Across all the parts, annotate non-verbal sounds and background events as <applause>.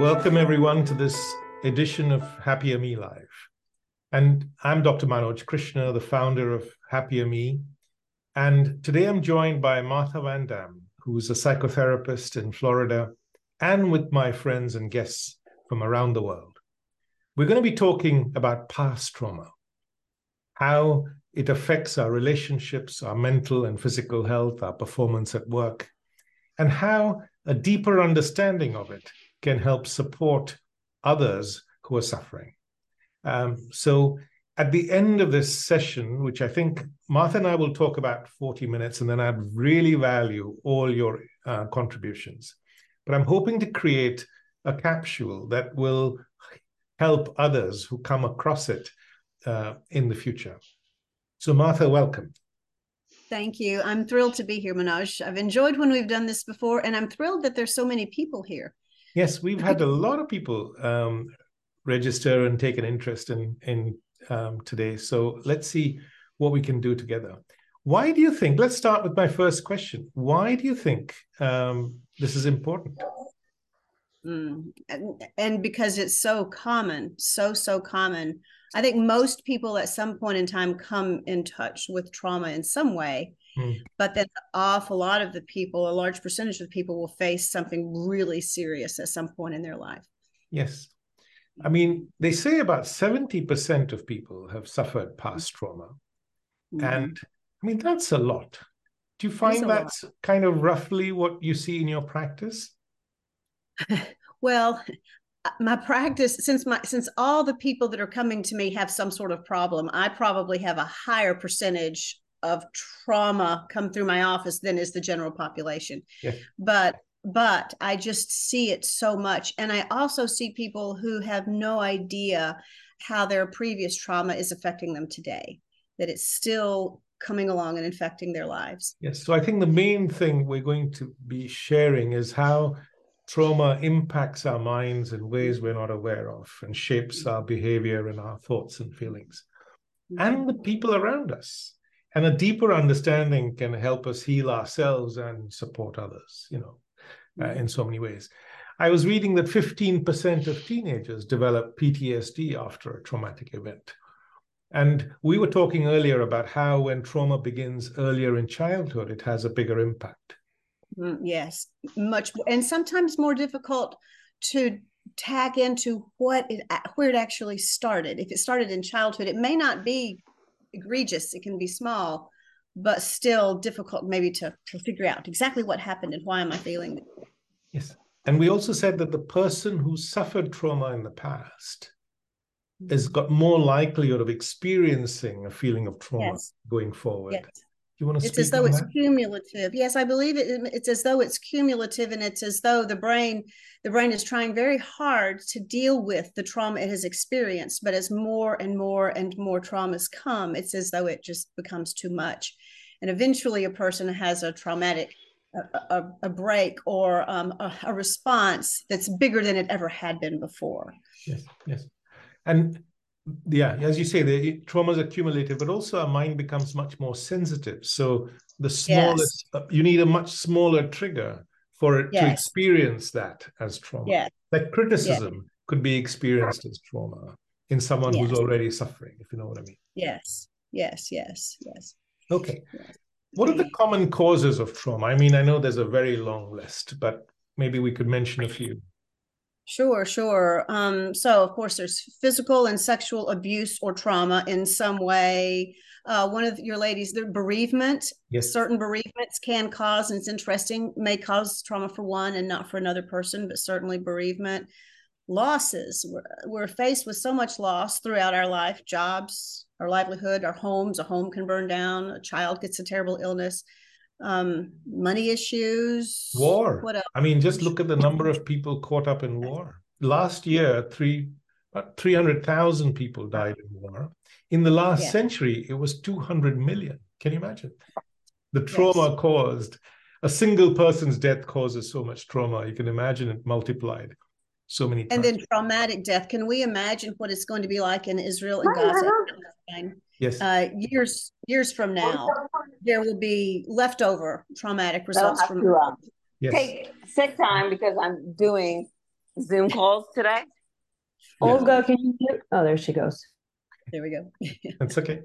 welcome everyone to this edition of Happier Me Live. And I'm Dr. Manoj Krishna, the founder of Happier Me. And today I'm joined by Martha Van Dam, who's a psychotherapist in Florida, and with my friends and guests from around the world. We're going to be talking about past trauma, how it affects our relationships, our mental and physical health, our performance at work, and how a deeper understanding of it can help support others who are suffering. Um, so, at the end of this session, which I think Martha and I will talk about 40 minutes, and then I'd really value all your uh, contributions. But I'm hoping to create a capsule that will help others who come across it uh, in the future. So, Martha, welcome. Thank you. I'm thrilled to be here, Manoj. I've enjoyed when we've done this before, and I'm thrilled that there's so many people here. Yes, we've had a lot of people um, register and take an interest in in um, today. So let's see what we can do together. Why do you think? Let's start with my first question. Why do you think um, this is important? Mm. And, and because it's so common, so so common. I think most people at some point in time come in touch with trauma in some way. Mm. But then an awful lot of the people, a large percentage of the people will face something really serious at some point in their life. Yes. I mean, they say about 70% of people have suffered past trauma. Mm-hmm. And I mean, that's a lot. Do you find that's kind of roughly what you see in your practice? <laughs> well, my practice since my since all the people that are coming to me have some sort of problem i probably have a higher percentage of trauma come through my office than is the general population. Yeah. but but i just see it so much. And i also see people who have no idea how their previous trauma is affecting them today that it's still coming along and infecting their lives. Yes. So i think the main thing we're going to be sharing is how trauma impacts our minds in ways we're not aware of and shapes our behavior and our thoughts and feelings. Mm-hmm. And the people around us and a deeper understanding can help us heal ourselves and support others you know uh, in so many ways. I was reading that 15% of teenagers develop ptsd after a traumatic event. And we were talking earlier about how when trauma begins earlier in childhood it has a bigger impact. Mm, yes, much and sometimes more difficult to tag into what it where it actually started. If it started in childhood, it may not be egregious. It can be small, but still difficult maybe to to figure out exactly what happened and why am I feeling. Yes, and we also said that the person who suffered trauma in the past mm-hmm. has got more likelihood of experiencing a feeling of trauma yes. going forward. Yes you want to it's as though it's that? cumulative. Yes i believe it, it's as though it's cumulative and it's as though the brain the brain is trying very hard to deal with the trauma it has experienced but as more and more and more traumas come it's as though it just becomes too much. And eventually a person has a traumatic a, a, a break or um, a, a response that's bigger than it ever had been before. Yes yes. And yeah, as you say, the trauma is accumulative, but also our mind becomes much more sensitive. So the smallest, yes. uh, you need a much smaller trigger for it yes. to experience that as trauma. Yeah. That criticism could be experienced as trauma in someone yes. who's already suffering, if you know what I mean. Yes, yes, yes, yes. Okay. Yes. What are the common causes of trauma? I mean, I know there's a very long list, but maybe we could mention a few. Sure, sure. Um, so, of course, there's physical and sexual abuse or trauma in some way. Uh, one of your ladies, the bereavement. Yes. Certain bereavements can cause, and it's interesting, may cause trauma for one and not for another person, but certainly bereavement. Losses. We're, we're faced with so much loss throughout our life jobs, our livelihood, our homes. A home can burn down, a child gets a terrible illness um, money issues. War. What else? I mean, just look at the number of people caught up in war. Last year, three about 300,000 people died in war. In the last yeah. century, it was 200 million. Can you imagine? The trauma yes. caused, a single person's death causes so much trauma. You can imagine it multiplied so many times. And then traumatic death. Can we imagine what it's going to be like in Israel and Gaza? Yes. Uh, years years from now, there will be leftover traumatic results from. To, um, yes. Take sick time because I'm doing Zoom calls today. Olga, can you mute? Oh, there she goes. There we go. <laughs> That's okay.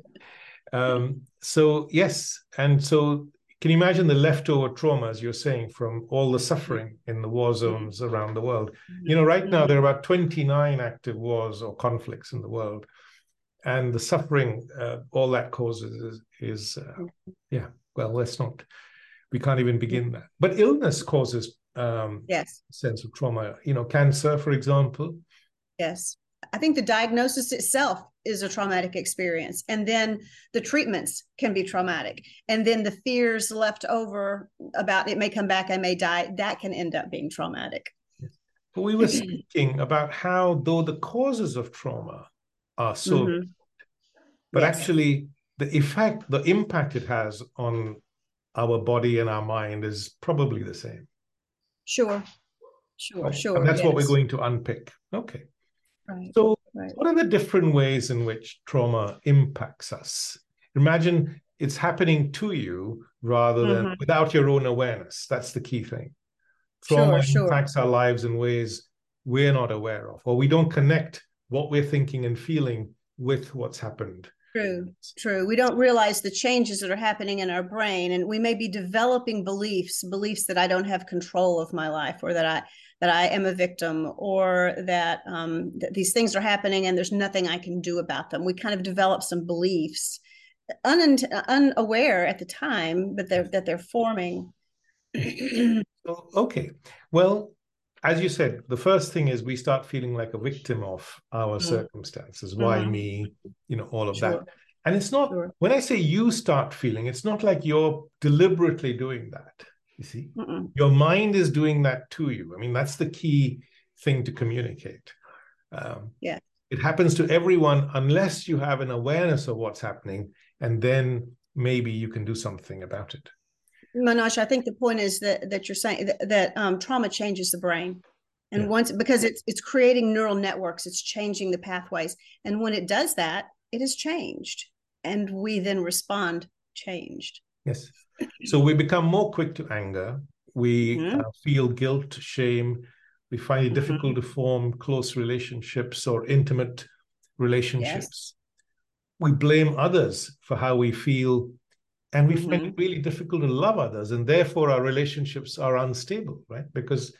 Um, so yes, and so can you imagine the leftover trauma, as you're saying, from all the suffering in the war zones around the world? You know, right now there are about 29 active wars or conflicts in the world, and the suffering uh, all that causes is, is uh, yeah. Well, let's not. We can't even begin that. But illness causes um, yes sense of trauma. You know, cancer, for example. Yes, I think the diagnosis itself is a traumatic experience and then the treatments can be traumatic and then the fears left over about it may come back i may die that can end up being traumatic but we were <clears throat> speaking about how though the causes of trauma are so mm-hmm. But yes. actually the effect the impact it has on our body and our mind is probably the same sure sure sure and that's yes. what we're going to unpick okay right so Right. What are the different ways in which trauma impacts us? Imagine it's happening to you rather than mm-hmm. without your own awareness. That's the key thing. Trauma sure, impacts sure. our lives in ways we're not aware of, or we don't connect what we're thinking and feeling with what's happened. True, true. We don't realize the changes that are happening in our brain, and we may be developing beliefs, beliefs that I don't have control of my life, or that I that I am a victim or that, um, that these things are happening and there's nothing I can do about them. We kind of develop some beliefs, un- unaware at the time, but they're that they're forming. okay, well, as you said, the first thing is we start feeling like a victim of our mm-hmm. circumstances. Why mm-hmm. me? You know, all of sure. that. And it's not sure. when I say you start feeling, it's not like you're deliberately doing that. You see, Mm-mm. your mind is doing that to you. I mean, that's the key thing to communicate. Um, yeah. It happens to everyone unless you have an awareness of what's happening, and then maybe you can do something about it. Manoj, I think the point is that that you're saying that, that um, trauma changes the brain, and yeah. once because it's it's creating neural networks, it's changing the pathways, and when it does that, it is changed, and we then respond changed. Yes. So we become more quick to anger. We mm-hmm. uh, feel guilt, shame. We find it mm-hmm. difficult to form close relationships or intimate relationships. Yes. We blame others for how we feel. And we mm-hmm. find it really difficult to love others. And therefore, our relationships are unstable, right? Because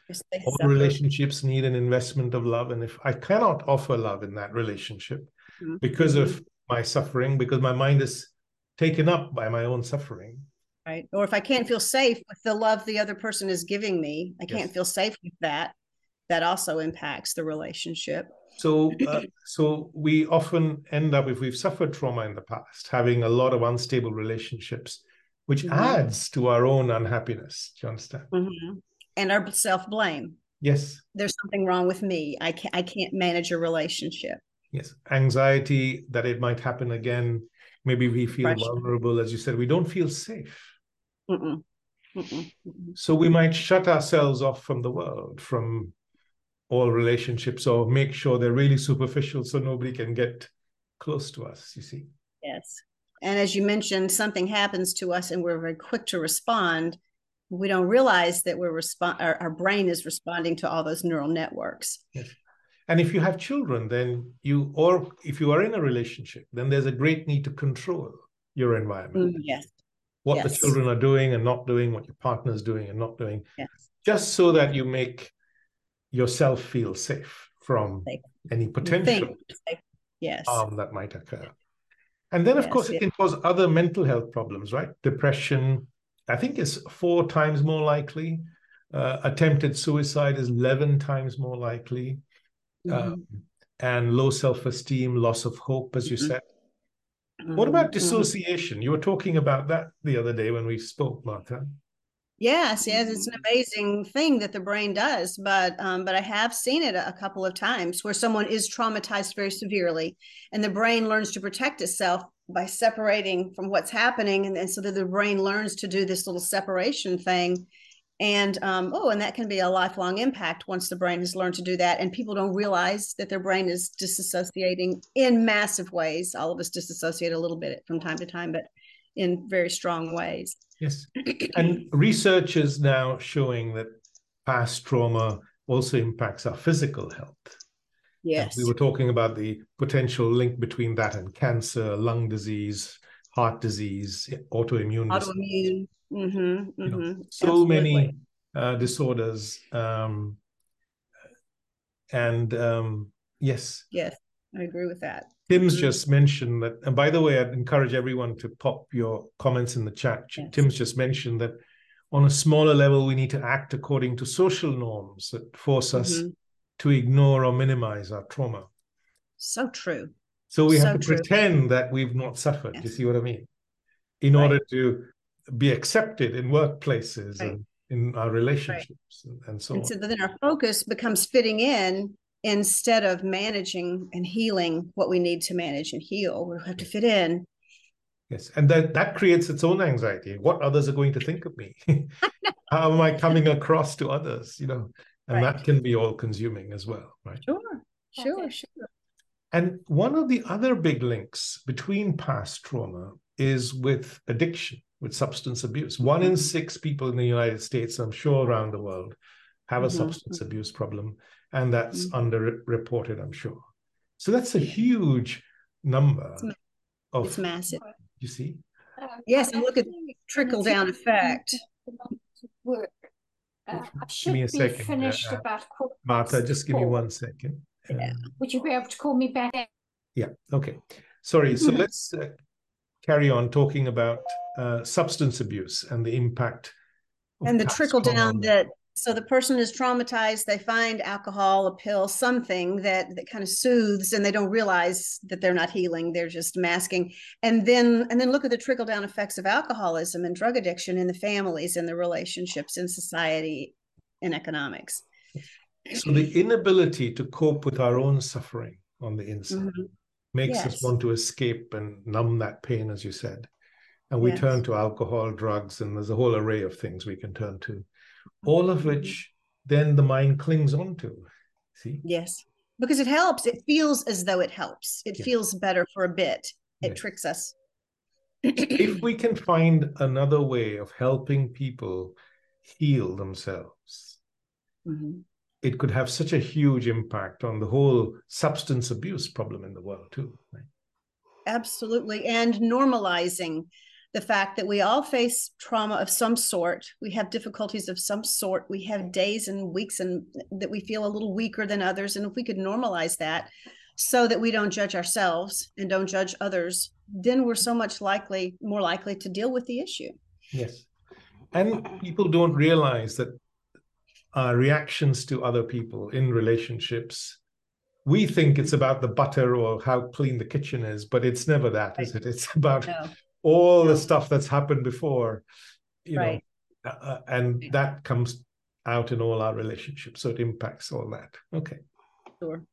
all relationships need an investment of love. And if I cannot offer love in that relationship mm-hmm. because of my suffering, because my mind is taken up by my own suffering. Right. Or if I can't feel safe with the love the other person is giving me, I can't yes. feel safe with that. That also impacts the relationship. So, uh, so we often end up, if we've suffered trauma in the past, having a lot of unstable relationships, which mm-hmm. adds to our own unhappiness. Do you understand? Mm-hmm. And our self blame. Yes. There's something wrong with me. I can't. I can't manage a relationship. Yes. Anxiety that it might happen again maybe we feel vulnerable as you said we don't feel safe Mm-mm. Mm-mm. so we might shut ourselves off from the world from all relationships or make sure they're really superficial so nobody can get close to us you see yes and as you mentioned something happens to us and we're very quick to respond we don't realize that we're respond our, our brain is responding to all those neural networks yes. And if you have children, then you, or if you are in a relationship, then there's a great need to control your environment. Mm, yes. What yes. the children are doing and not doing, what your partner is doing and not doing, yes. just so that you make yourself feel safe from safe. any potential yes. harm that might occur. And then, of yes, course, it can cause other mental health problems, right? Depression, I think, is four times more likely. Uh, attempted suicide is 11 times more likely mm-hmm. um, and low self-esteem, loss of hope, as you mm-hmm. said. What about mm-hmm. dissociation? You were talking about that the other day when we spoke, Martha. Yes, yes, it's an amazing thing that the brain does, but um, but I have seen it a couple of times where someone is traumatized very severely, and the brain learns to protect itself by separating from what's happening, and, and so that the brain learns to do this little separation thing, and um, oh and that can be a lifelong impact once the brain has learned to do that and people don't realize that their brain is disassociating in massive ways. All of us disassociate a little bit from time to time but in very strong ways yes and research is now showing that past trauma also impacts our physical health. Yes. And we were talking about the potential link between that and cancer, lung disease, heart disease, autoimmune. Autoimmune. Mm-hmm, mm-hmm. You know, mm-hmm. so Absolutely. many uh, disorders. Um, and um, yes. Yes, I agree with that. Tim's just mentioned that, and by the way, I'd encourage everyone to pop your comments in the chat. Yes. Tim's just mentioned that on a smaller level, we need to act according to social norms that force us mm-hmm. to ignore or minimize our trauma. So true. So we so have to true. pretend that we've not suffered. Yes. You see what I mean? In right. order to be accepted in workplaces right. and in our relationships right. and, and, so and on. So then our focus becomes fitting in instead of managing and healing what we need to manage and heal. We have to fit in. Yes, and that that creates its own anxiety. What others are going to think of me? <laughs> <laughs> How am I coming across to others? You know, and right. that can be all consuming as well, right? Sure, sure, sure. And one of the other big links between past trauma is with addiction, with substance abuse. One in mm-hmm. six people in the United States, I'm sure around the world, have a mm-hmm. substance abuse problem and that's mm-hmm. underreported, I'm sure. So that's a huge number. It's, of, it's massive. You see? Yes, and look at the trickle down effect. Work. Uh, I should me a be second, finished uh, about Martha, just give me one second. Yeah. Um, Would you be able to call me back? Yeah, okay. Sorry, so let's uh, carry on talking about uh, substance abuse and the impact. And the trickle down that so the person is traumatized they find alcohol a pill something that that kind of soothes and they don't realize that they're not healing they're just masking and then and then look at the trickle down effects of alcoholism and drug addiction in the families and the relationships in society and economics so the inability to cope with our own suffering on the inside mm-hmm. makes yes. us want to escape and numb that pain as you said and we yes. turn to alcohol drugs and there's a whole array of things we can turn to all of which then the mind clings on to. See? Yes. Because it helps. It feels as though it helps. It yes. feels better for a bit. It yes. tricks us. if we can find another way of helping people heal themselves, mm-hmm. it could have such a huge impact on the whole substance abuse problem in the world, too. Right? Absolutely. And normalizing the fact that we all face trauma of some sort. We have difficulties of some sort. We have days and weeks and that we feel a little weaker than others. And if we could normalize that so that we don't judge ourselves and don't judge others then we're so much likely more likely to deal with the issue. Yes. And people don't realize that our reactions to other people in relationships we think it's about the butter or how clean the kitchen is but it's never that right. is it? It's about no all the stuff that's happened before you right. know uh, uh, and that comes out in all our relationships so it impacts all that okay sure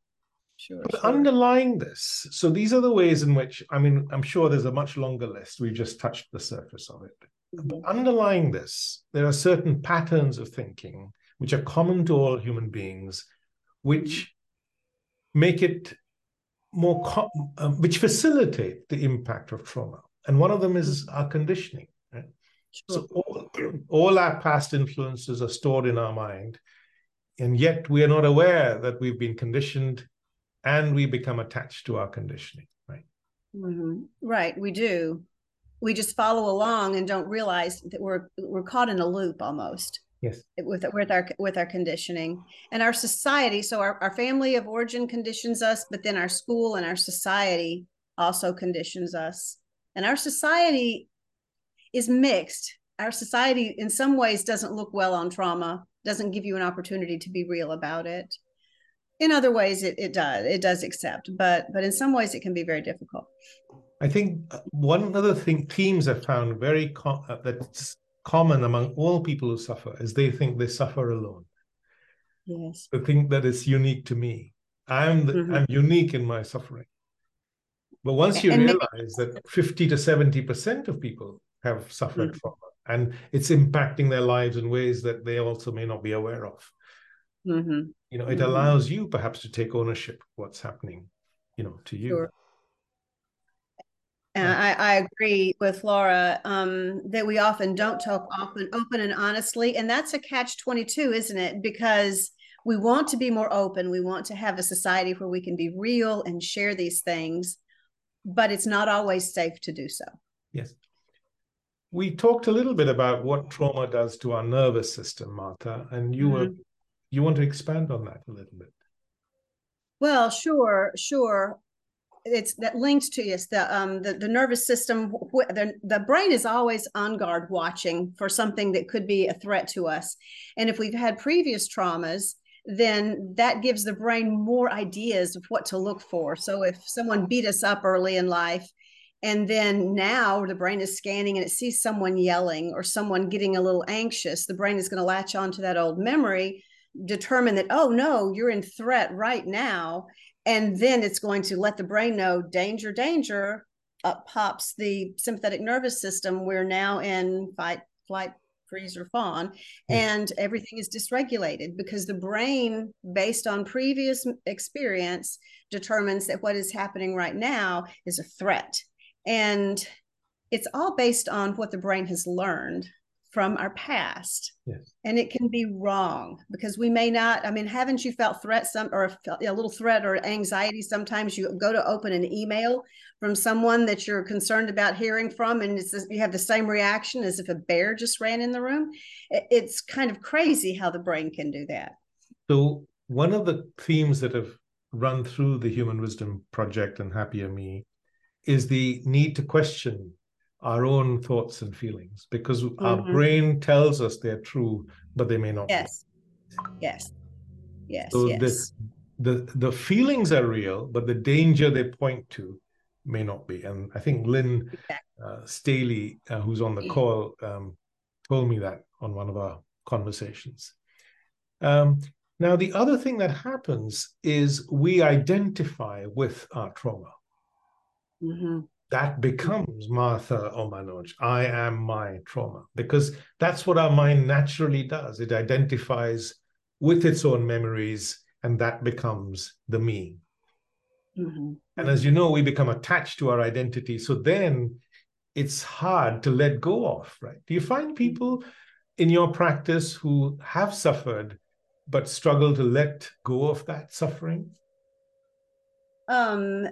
Sure, but sure. underlying this, so these are the ways in which, I mean, I'm sure there's a much longer list. We've just touched the surface of it. Mm-hmm. But underlying this, there are certain patterns of thinking which are common to all human beings, which make it more, com- um, which facilitate the impact of trauma and one of them is our conditioning. Right? Sure. So all, <clears throat> all our past influences are stored in our mind, and yet we are not aware that we've been conditioned, and we become attached to our conditioning. Right. Mm-hmm. Right. We do. We just follow along and don't realize that we're we're caught in a loop almost yes with with our with our conditioning and our society so our, our family of origin conditions us but then our school and our society also conditions us and our society is mixed. Our society, in some ways, doesn't look well on trauma, doesn't give you an opportunity to be real about it. In other ways, it, it does. It does accept, but but in some ways, it can be very difficult. I think uh, one other thing themes I've found very com- uh, that's common among all people who suffer is they think they suffer alone. Yes. They think that it's unique to me. I'm the, mm-hmm. I'm unique in my suffering. But once you and realize maybe- that 50 to 70% of people have suffered mm-hmm. trauma and it's impacting their lives in ways that they also may not be aware of. Mm-hmm. You know, it mm-hmm. allows you perhaps to take ownership of what's happening, you know, to you. Sure. And I, I, agree with Laura um, that we often don't talk often open and honestly, and that's a catch twenty two, isn't it? Because we want to be more open we want to have a society where we can be real and share these things but it's not always safe to do so. Yes. We talked a little bit about what trauma does to our nervous system martha and you mm-hmm. were you want to expand on that a little bit. Well sure sure. It's that links to yes the um the, the nervous system the, the brain is always on guard watching for something that could be a threat to us. And if we've had previous traumas then that gives the brain more ideas of what to look for. So if someone beat us up early in life and then now the brain is scanning and it sees someone yelling or someone getting a little anxious the brain is going to latch on to that old memory determine that oh no you're in threat right now and then it's going to let the brain know danger danger up pops the sympathetic nervous system. We're now in fight flight freeze or fawn hmm. and everything is dysregulated because the brain based on previous experience determines that what is happening right now is a threat. And it's all based on what the brain has learned from our past. Yes. And it can be wrong because we may not, I mean, haven't you felt threat some or a, a little threat or anxiety? Sometimes you go to open an email from someone that you're concerned about hearing from, and it's, you have the same reaction as if a bear just ran in the room. It's kind of crazy how the brain can do that. So, one of the themes that have run through the Human Wisdom Project and Happier Me is the need to question our own thoughts and feelings because mm-hmm. our brain tells us they're true, but they may not. Yes. Be. Yes. Yes. So yes. The, the the feelings are real, but the danger they point to may not be. And I think Lynn uh, Staley, uh, who's on the call, um, told me that on one of our conversations. Um, now, the other thing that happens is we identify with our trauma. Mm-hmm that becomes Martha or Manoj. I am my trauma because that's what our mind naturally does. It identifies with its own memories, and that becomes the me. Mm-hmm. And as you know, we become attached to our identity. So then it's hard to let go of, right? Do you find people in your practice who have suffered but struggle to let go of that suffering? Um,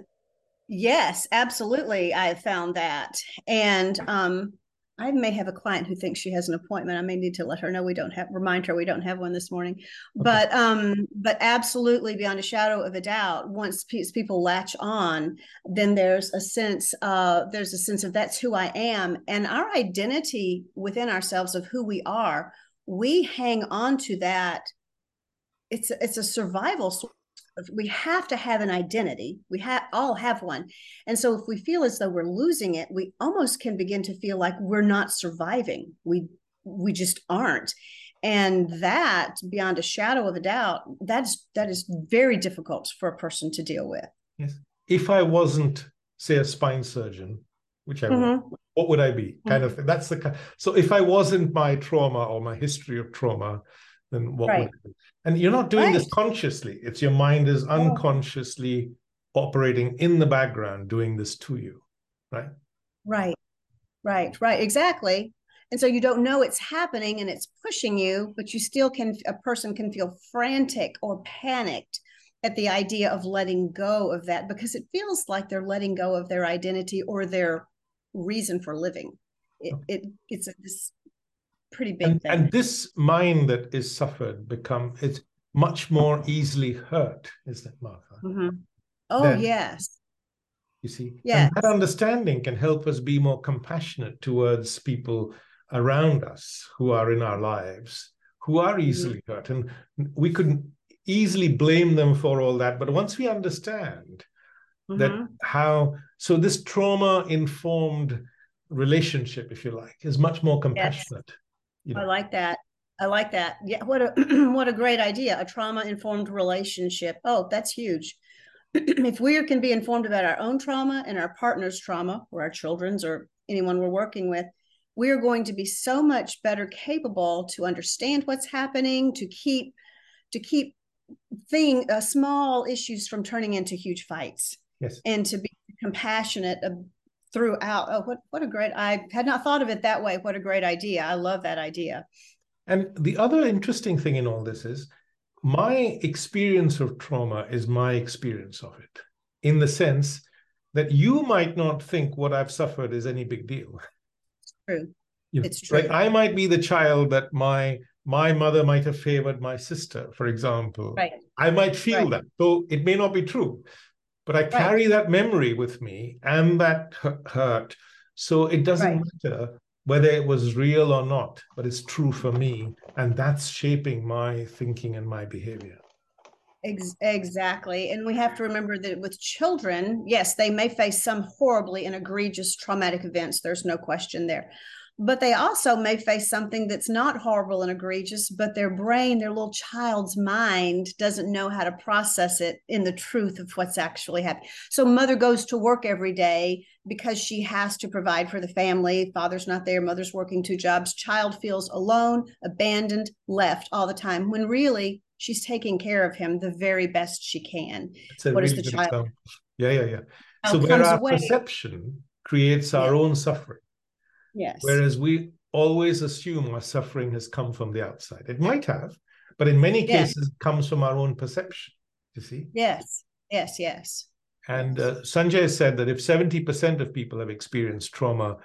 Yes, absolutely. I have found that. And um, I may have a client who thinks she has an appointment. I may need to let her know we don't have remind her we don't have one this morning. Okay. But um, but absolutely beyond a shadow of a doubt, once people latch on, then there's a sense uh there's a sense of that's who I am. And our identity within ourselves of who we are, we hang on to that. It's it's a survival we have to have an identity. We have all have one. And so if we feel as though we're losing it we almost can begin to feel like we're not surviving. We we just aren't. And that beyond a shadow of a doubt that's that is very difficult for a person to deal with. Yes. If i wasn't say a spine surgeon which i mm-hmm. what would i be? Kind mm-hmm. of that's the kind so if i wasn't my trauma or my history of trauma then what right. would and you're not doing right. this consciously. It's your mind is unconsciously oh. operating in the background doing this to you right? Right. Right. Right. Exactly. And so you don't know it's happening and it's pushing you but you still can a person can feel frantic or panicked at the idea of letting go of that because it feels like they're letting go of their identity or their reason for living. It, oh. it it's a, this pretty big and, and, this mind that is suffered become it's much more easily hurt isn't it martha mm-hmm. oh yes you see yeah that understanding can help us be more compassionate towards people around us who are in our lives who are mm-hmm. easily mm-hmm. hurt and we could easily blame them for all that but once we understand mm-hmm. that how so this trauma informed relationship if you like is much more compassionate yes you know. I like that. I like that. Yeah, what a <clears throat> what a great idea. A trauma informed relationship. Oh, that's huge. <clears throat> if we can be informed about our own trauma and our partner's trauma or our children's or anyone we're working with, we are going to be so much better capable to understand what's happening, to keep to keep thing uh, small issues from turning into huge fights. Yes. And to be compassionate throughout. Oh, what what a great! I had not thought of it that way. What a great idea! I love that idea. And the other interesting thing in all this is, my experience of trauma is my experience of it, in the sense that you might not think what I've suffered is any big deal. It's true. You it's true. Like I might be the child that my my mother might have favored my sister, for example. Right. I might feel right. that, though it may not be true. But I carry right. that memory with me and that hurt. So it doesn't right. matter whether it was real or not, but it's true for me. And that's shaping my thinking and my behavior. Ex- exactly. And we have to remember that with children, yes, they may face some horribly and egregious traumatic events. There's no question there but they also may face something that's not horrible and egregious, but their brain, their little child's mind doesn't know how to process it in the truth of what's actually happening. So, mother goes to work every day because she has to provide for the family. Father's not there, mother's working two jobs. Child feels alone, abandoned, left all the time, when really she's taking care of him the very best she can. What really is the child? Example. Yeah, yeah, yeah. So, where our away, perception creates our yeah. own suffering Yes. Whereas we always assume our suffering has come from the outside. It might have, but in many cases, yes. comes from our own perception. You see? Yes, yes, yes. And uh, Sanjay said that if 70% of people have experienced trauma,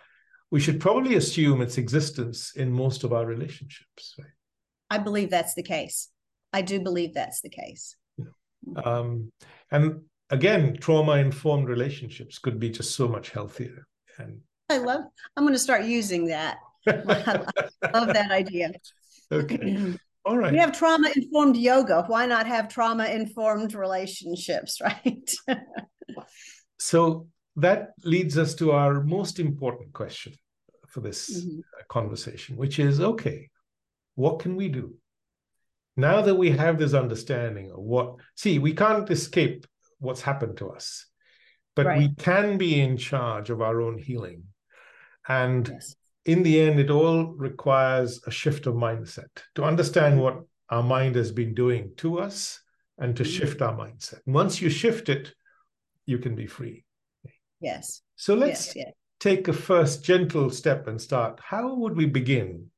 we should probably assume its existence in most of our relationships. Right? I believe that's the case. I do believe that's the case. Um, and again, trauma informed relationships could be just so much healthier. And I love. I'm going to start using that. <laughs> I love that idea. Okay. <clears throat> All right. We have trauma informed yoga. Why not have trauma informed relationships, <laughs> right? so that leads us to our most important question for this mm-hmm. conversation, which is okay, what can we do? Now that we have this understanding of what, see, we can't escape what's happened to us, but right. we can be in charge of our own healing and yes. in the end, it all requires a shift of mindset to understand what our mind has been doing to us and to mm-hmm. shift our mindset. Once you shift it, you can be free. Yes. So let's yes, yes. take a first gentle step and start. How would we begin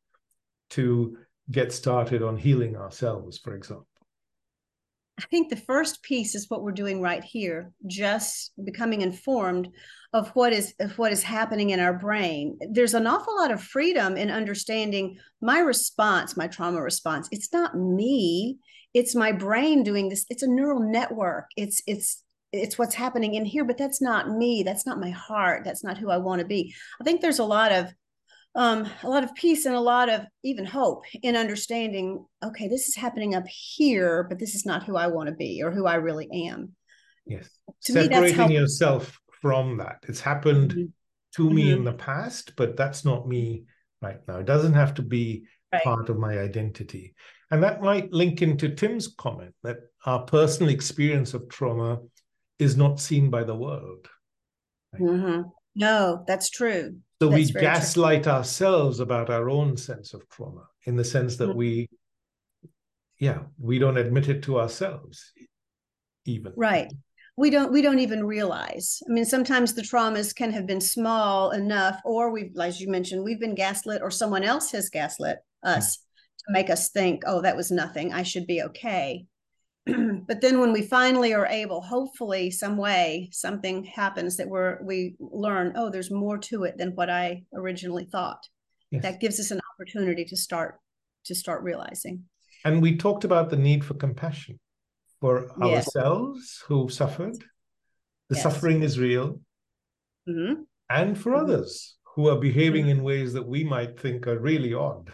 to get started on healing ourselves, for example? I think the first piece is what we're doing right here, just becoming informed of what is of what is happening in our brain. There's an awful lot of freedom in understanding my response, my trauma response. It's not me, it's my brain doing this. It's a neural network. It's it's it's what's happening in here, but that's not me. That's not my heart. That's not who I want to be. I think there's a lot of um, a lot of peace and a lot of even hope in understanding okay this is happening up here but this is not who i want to be or who i really am yes to separating me, yourself from that it's happened mm-hmm. to me mm-hmm. in the past but that's not me right now it doesn't have to be right. part of my identity and that might link into tim's comment that our personal experience of trauma is not seen by the world right? mm-hmm. no that's true so That's we gaslight true. ourselves about our own sense of trauma in the sense that mm-hmm. we, yeah, we don't admit it to ourselves even. Right. We don't we don't even realize. I mean, sometimes the traumas can have been small enough, or we've, as you mentioned, we've been gaslit, or someone else has gaslit us mm-hmm. to make us think, oh, that was nothing. I should be okay. <clears throat> but then when we finally are able hopefully some way something happens that we're we learn oh there's more to it than what i originally thought yes. that gives us an opportunity to start to start realizing and we talked about the need for compassion for yes. ourselves who suffered the yes. suffering is real mm-hmm. and for mm-hmm. others who are behaving mm-hmm. in ways that we might think are really odd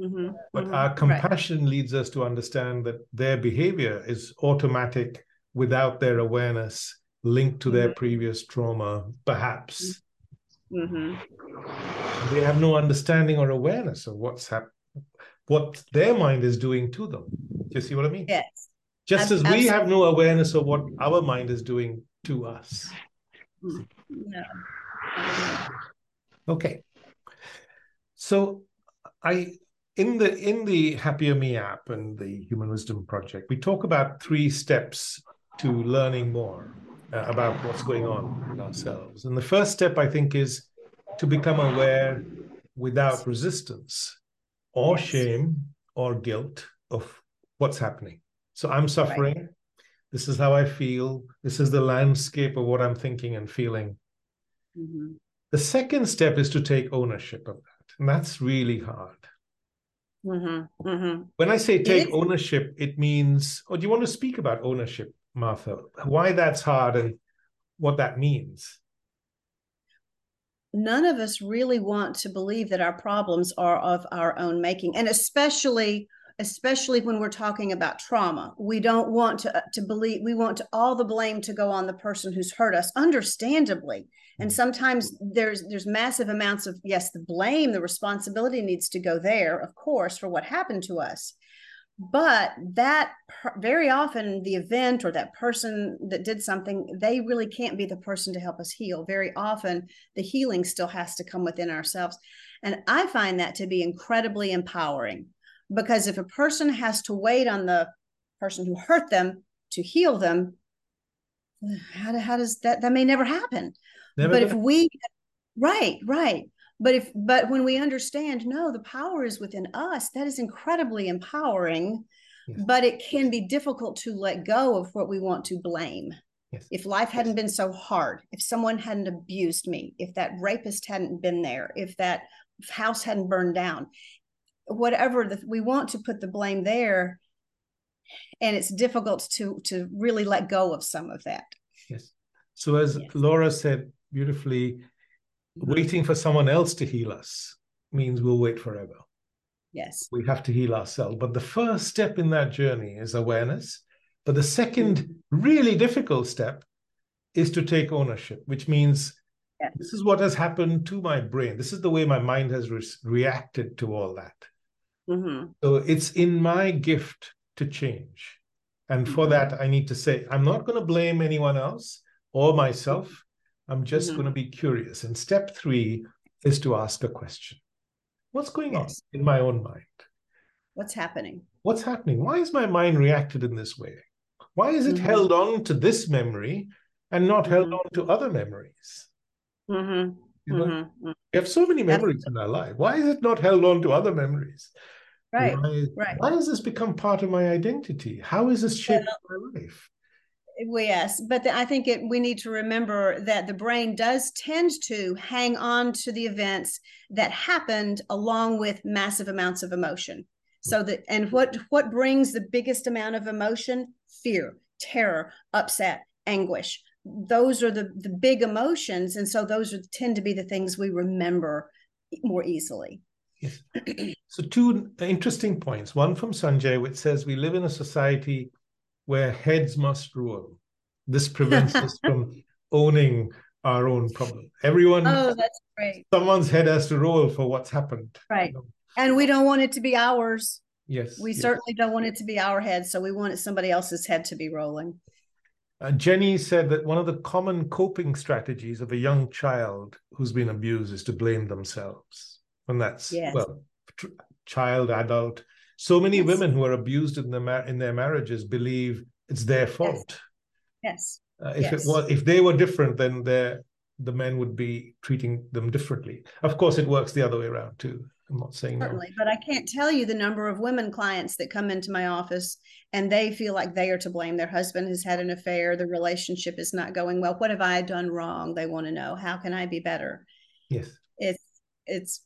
Mm-hmm, but mm-hmm, our compassion right. leads us to understand that their behavior is automatic without their awareness linked to mm-hmm. their previous trauma, perhaps. Mm-hmm. They have no understanding or awareness of what's happening, what their mind is doing to them. Do you see what I mean? Yes. Just as we have no awareness of what our mind is doing to us. Mm, no. Okay. So I in the in the happier me app and the human wisdom project we talk about three steps to learning more uh, about what's going on in ourselves and the first step i think is to become aware without resistance or shame or guilt of what's happening. So I'm suffering. Right. This is how I feel. This is the landscape of what I'm thinking and feeling. Mm-hmm. The second step is to take ownership of that. And that's really hard. Mm-hmm. Mm-hmm. When I say take ownership, it means, oh, do you want to speak about ownership, Martha? Why that's hard and what that means? None of us really want to believe that our problems are of our own making. And especially especially when we're talking about trauma. We don't want to uh, to believe we want to, all the blame to go on the person who's hurt us understandably. And sometimes there's there's massive amounts of yes the blame the responsibility needs to go there of course for what happened to us. But that very often the event or that person that did something they really can't be the person to help us heal. Very often the healing still has to come within ourselves. And i find that to be incredibly empowering because if a person has to wait on the person who hurt them to heal them how, how does that that may never happen. Never but if we right right. But if but when we understand no the power is within us that is incredibly empowering yes. but it can be difficult to let go of what we want to blame. Yes. if life hadn't been so hard if someone hadn't abused me if that rapist hadn't been there if that house hadn't burned down whatever the, we want to put the blame there and it's difficult to to really let go of some of that. Yes. So as yes. laura said beautifully waiting for someone else to heal us means we'll wait forever. Yes. We have to heal ourselves. But the first step in that journey is awareness. But the 2nd mm-hmm. really difficult step is to take ownership which means yes. this is what has happened to my brain. This is the way my mind has re- reacted to all that Mm-hmm. So it's in my gift to change. And mm-hmm. for that, I need to say, I'm not going to blame anyone else or myself. I'm just mm-hmm. going to be curious. And step three is to ask a question What's going yes. on in my own mind? What's happening? What's happening? Why is my mind reacted in this way? Why is it mm-hmm. held on to this memory and not held mm-hmm. on to other memories? Mm-hmm. You know, we have so many memories in our life. Why is it not held on to other memories? Right. Why, right. Why has this become part of my identity? How is this shaping well, my life? Well, yes, but the, I think it, we need to remember that the brain does tend to hang on to the events that happened along with massive amounts of emotion. So that and what what brings the biggest amount of emotion? Fear, terror, upset, anguish. Those are the the big emotions, and so those are tend to be the things we remember more easily. Yes. So, two interesting points. One from Sanjay, which says we live in a society where heads must rule. This prevents us <laughs> from owning our own problem. Everyone, oh, that's great. Someone's head has to roll for what's happened. Right. You know? And we don't want it to be ours. Yes. We yes. certainly don't want it to be our head. So we want somebody else's head to be rolling. Uh, Jenny said that one of the common coping strategies of a young child who's been abused is to blame themselves and that's yes. well child adult. So many yes. women who are abused in their in their marriages believe it's their fault. Yes. Uh, if yes. it was if they were different then the the men would be treating them differently. Of course it works the other way around too. I'm not saying certainly no. but i can't tell you the number of women clients that come into my office and they feel like they are to blame. Their husband has had an affair. The relationship is not going well. What have i done wrong? They want to know how can i be better? Yes. It's it's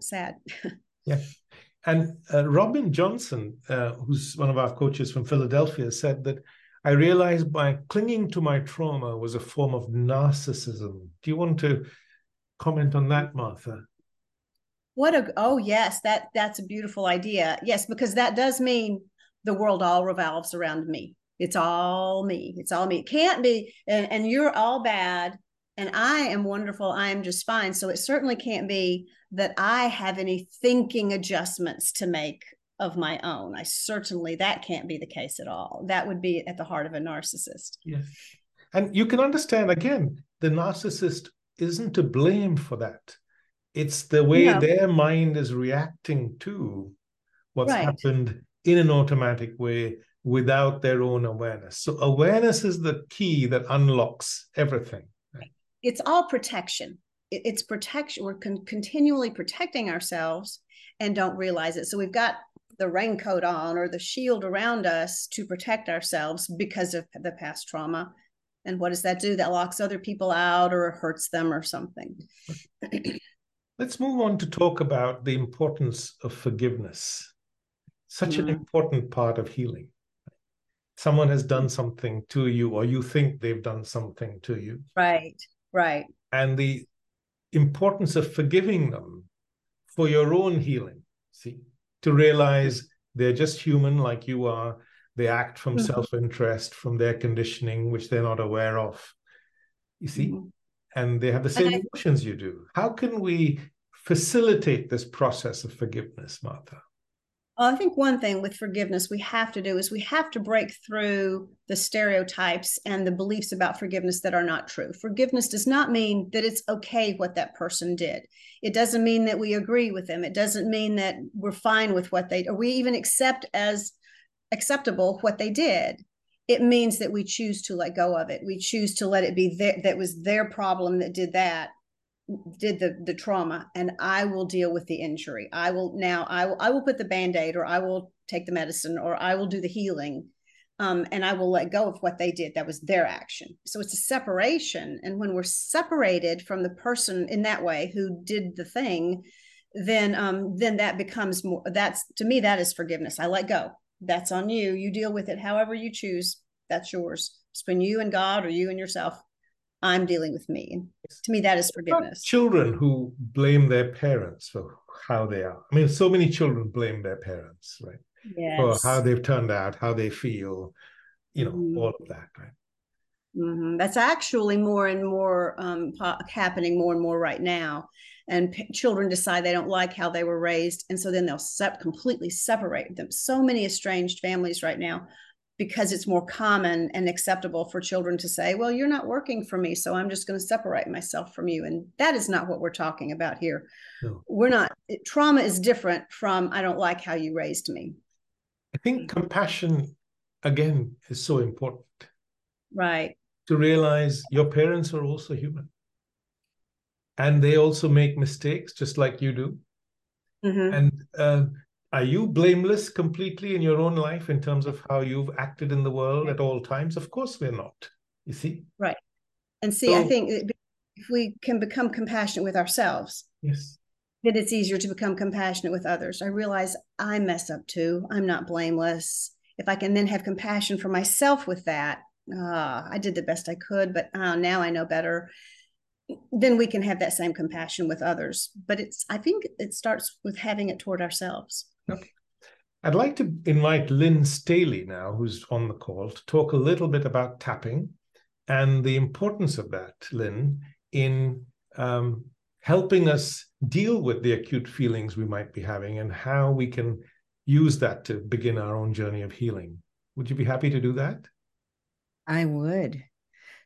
sad. <laughs> yeah. And uh, Robin Johnson, uh, who's one of our coaches from Philadelphia, said that I realized by clinging to my trauma was a form of narcissism. Do you want to comment on that, Martha? What a oh yes, that that's a beautiful idea. Yes, because that does mean the world all revolves around me. It's all me. It's all me. It can't be, and, and you're all bad, and I am wonderful. I am just fine. So it certainly can't be that I have any thinking adjustments to make of my own. I certainly that can't be the case at all. That would be at the heart of a narcissist. Yes. And you can understand again, the narcissist isn't to blame for that. It's the way no. their mind is reacting to what's right. happened in an automatic way without their own awareness. So awareness is the key that unlocks everything. It's all protection it's protection we're con- continually protecting ourselves and don't realize it so we've got the raincoat on or the shield around us to protect ourselves because of the past trauma. And what does that do? That locks other people out or hurts them or something. <clears throat> Let's move on to talk about the importance of forgiveness. Such mm-hmm. an important part of healing. Someone has done something to you, or you think they've done something to you. Right, right. And the importance of forgiving them for your own healing. See, to realize they're just human like you are. They act from mm-hmm. self interest, from their conditioning, which they're not aware of. You see? Mm-hmm. And they have the same I, emotions you do. How can we facilitate this process of forgiveness, Martha? I think one thing with forgiveness we have to do is we have to break through the stereotypes and the beliefs about forgiveness that are not true. Forgiveness does not mean that it's okay what that person did. It doesn't mean that we agree with them. It doesn't mean that we're fine with what they or we even accept as acceptable what they did. It means that we choose to let go of it. We choose to let it be their, that was their problem that did that did the the trauma and i will deal with the injury. I will now i will i will put the band-aid or i will take the medicine or i will do the healing um, and i will let go of what they did that was their action. So it's a separation and when we're separated from the person in that way who did the thing then um, then that becomes more that's to me that is forgiveness. I let go. That's on you. You deal with it however you choose. That's yours. It's between you and god or you and yourself I'm dealing with me. To me, that is forgiveness. Children who blame their parents for how they are. I mean, so many children blame their parents, right? Yes. For how they've turned out, how they feel, you know, mm-hmm. all of that, right? Mm-hmm. That's actually more and more um, happening more and more right now. And p- children decide they don't like how they were raised, and so then they'll sep- completely separate them. So many estranged families right now because it's more common and acceptable for children to say, Well, you're not working for me, so I'm just going to separate myself from you. And that is not what we're talking about here. No. We're not, trauma is different from, I don't like how you raised me. I think compassion, again, is so important. Right. To realize your parents are also human and they also make mistakes just like you do. Mm-hmm. And uh, are you blameless completely in your own life in terms of how you've acted in the world at all times? Of course, we're not. You see? Right. And see, so, I think if we can become compassionate with ourselves, yes, then it's easier to become compassionate with others. I realize I mess up too. I'm not blameless. If I can then have compassion for myself with that, uh, I did the best I could, but uh, now I know better then we can have that same compassion with others but it's i think it starts with having it toward ourselves Okay. I'd like to invite Lynn Staley now, who's on the call, to talk a little bit about tapping and the importance of that, Lynn, in um, helping us deal with the acute feelings we might be having and how we can use that to begin our own journey of healing. Would you be happy to do that? I would.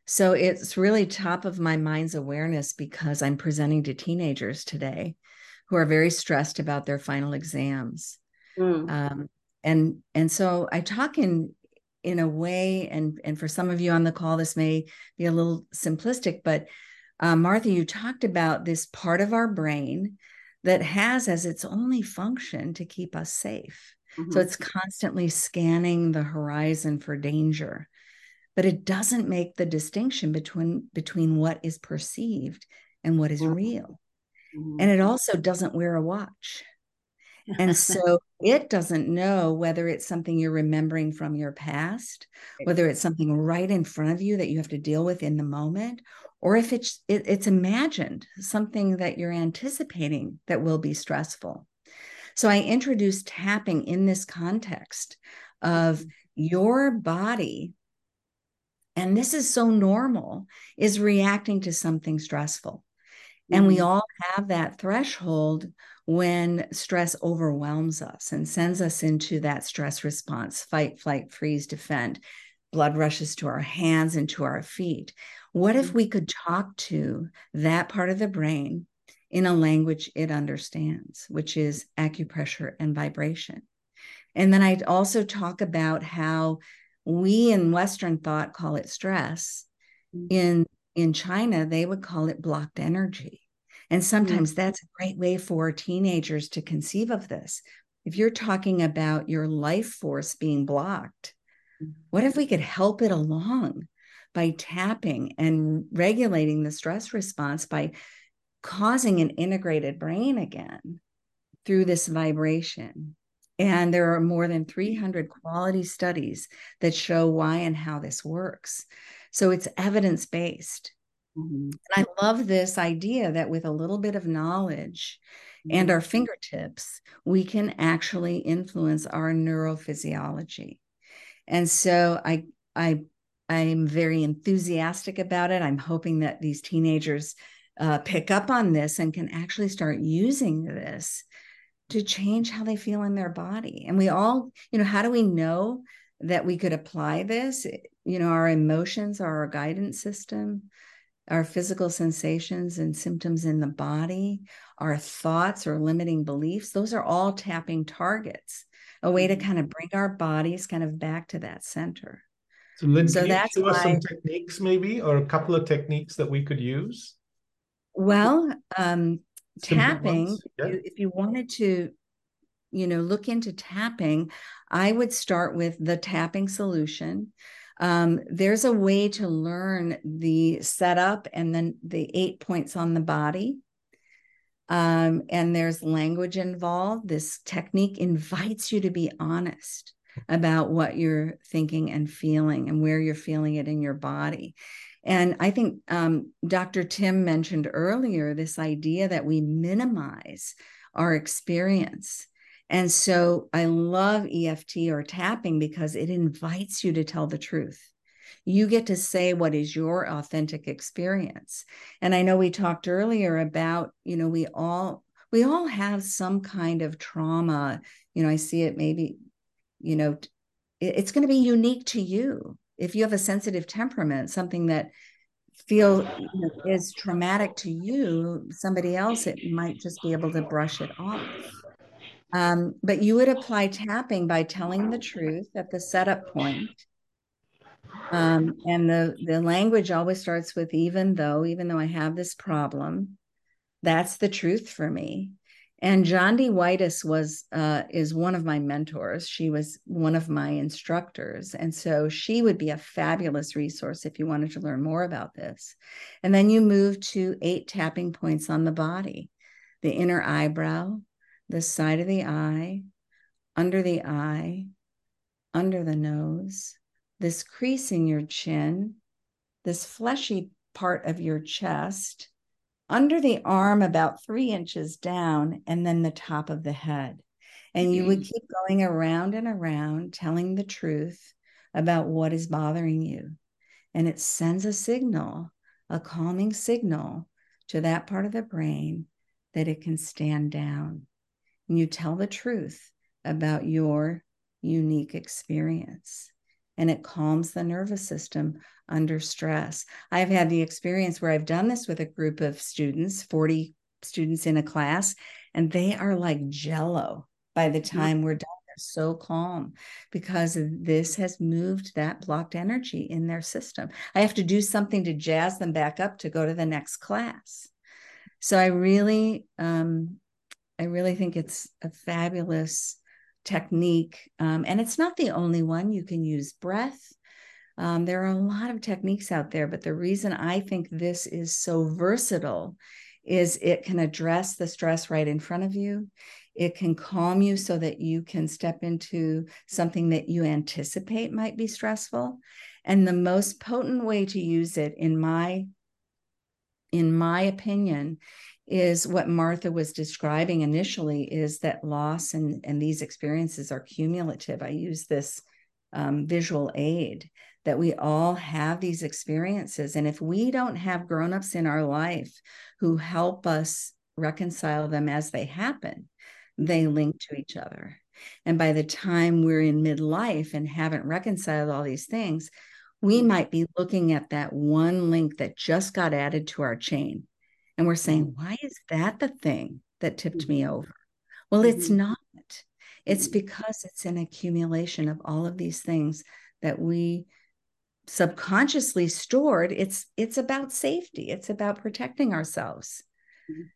So it's really top of my mind's awareness because I'm presenting to teenagers today who are very stressed about their final exams. Mm. Um, and and so I talk in in a way, and and for some of you on the call, this may be a little simplistic, but uh, Martha, you talked about this part of our brain that has as its only function to keep us safe. Mm-hmm. So it's constantly scanning the horizon for danger, but it doesn't make the distinction between between what is perceived and what is mm-hmm. real. Mm-hmm. And it also doesn't wear a watch. And <laughs> so it doesn't know whether it's something you're remembering from your past, whether it's something right in front of you that you have to deal with in the moment, or if it's it, it's imagined, something that you're anticipating that will be stressful. So I introduced tapping in this context of mm-hmm. your body and this is so normal is reacting to something stressful and mm-hmm. we all have that threshold when stress overwhelms us and sends us into that stress response fight, flight, freeze, defend. Blood rushes to our hands and to our feet. What if mm-hmm. we could talk to that part of the brain in a language it understands, which is acupressure and vibration? And then I'd also talk about how we in Western thought call it stress. Mm-hmm. In in China, they would call it blocked energy. And sometimes mm-hmm. that's a great way for teenagers to conceive of this. if you're talking about your life force being blocked, what if we could help it along by tapping and regulating the stress response by causing an integrated brain again through this vibration? And there are more than 300 quality studies that show why and how this works. So it's evidence based. Mm-hmm. And I love this idea that with a little bit of knowledge mm-hmm. and our fingertips, we can actually influence our neurophysiology. And so I I I'm very enthusiastic about it. I'm hoping that these teenagers uh, pick up on this and can actually start using this to change how they feel in their body. And we all, you know, how do we know that we could apply this? You know, our emotions are our guidance system our physical sensations and symptoms in the body, our thoughts or limiting beliefs, those are all tapping targets, a way to mm-hmm. kind of bring our bodies kind of back to that center. So, Lynn, so that's show us some techniques maybe, or a couple of techniques that we could use? Well, um, tapping, yeah. if you wanted to, you know, look into tapping, I would start with the tapping solution. Um, there's a way to learn the setup and then the eight points on the body. Um, and there's language involved. This technique invites you to be honest about what you're thinking and feeling and where you're feeling it in your body. And I think um, Dr. Tim mentioned earlier this idea that we minimize our experience and so I love EFT or tapping because it invites you to tell the truth. You get to say what is your authentic experience. And I know we talked earlier about, you know, we all we all have some kind of trauma. You know, I see it maybe, you know, it's going to be unique to you. If you have a sensitive temperament, something that feel you know, is traumatic to you, somebody else it might just be able to brush it off. Um, but you would apply tapping by telling the truth at the setup point. Um, and the, the language always starts with even though, even though I have this problem, that's the truth for me. And Jondi Whitis was uh, is one of my mentors. She was one of my instructors, and so she would be a fabulous resource if you wanted to learn more about this. And then you move to eight tapping points on the body: the inner eyebrow, the side of the eye, under the eye, under the nose, this crease in your chin, this fleshy part of your chest, under the arm about three inches down, and then the top of the head. And you would mm-hmm. keep going around and around, telling the truth about what is bothering you. And it sends a signal, a calming signal to that part of the brain that it can stand down and you tell the truth about your unique experience. And it calms the nervous system under stress. I've had the experience where I've done this with a group of students, 40 students in a class, and they are like jello by the time we're done. They're so calm because this has moved that blocked energy in their system. I have to do something to jazz them back up to go to the next class. So I really um, I really think it's a fabulous technique. Um, and it's not the only one. You can use breath. Um, there are a lot of techniques out there, but the reason I think this is so versatile is it can address the stress right in front of you. It can calm you so that you can step into something that you anticipate might be stressful. And the most potent way to use it, in my in my opinion, is what Martha was describing initially is that loss and, and these experiences are cumulative. I use this um, visual aid that we all have these experiences. And if we don't have grown-ups in our life who help us reconcile them as they happen, they link to each other. And by the time we're in midlife and haven't reconciled all these things, we might be looking at that one link that just got added to our chain and we're saying, mm-hmm. why is that the thing that tipped me mm-hmm. over? Well, mm-hmm. it's not. It's mm-hmm. because it's an accumulation of all of these things that we subconsciously stored. It's it's about safety. It's about protecting ourselves.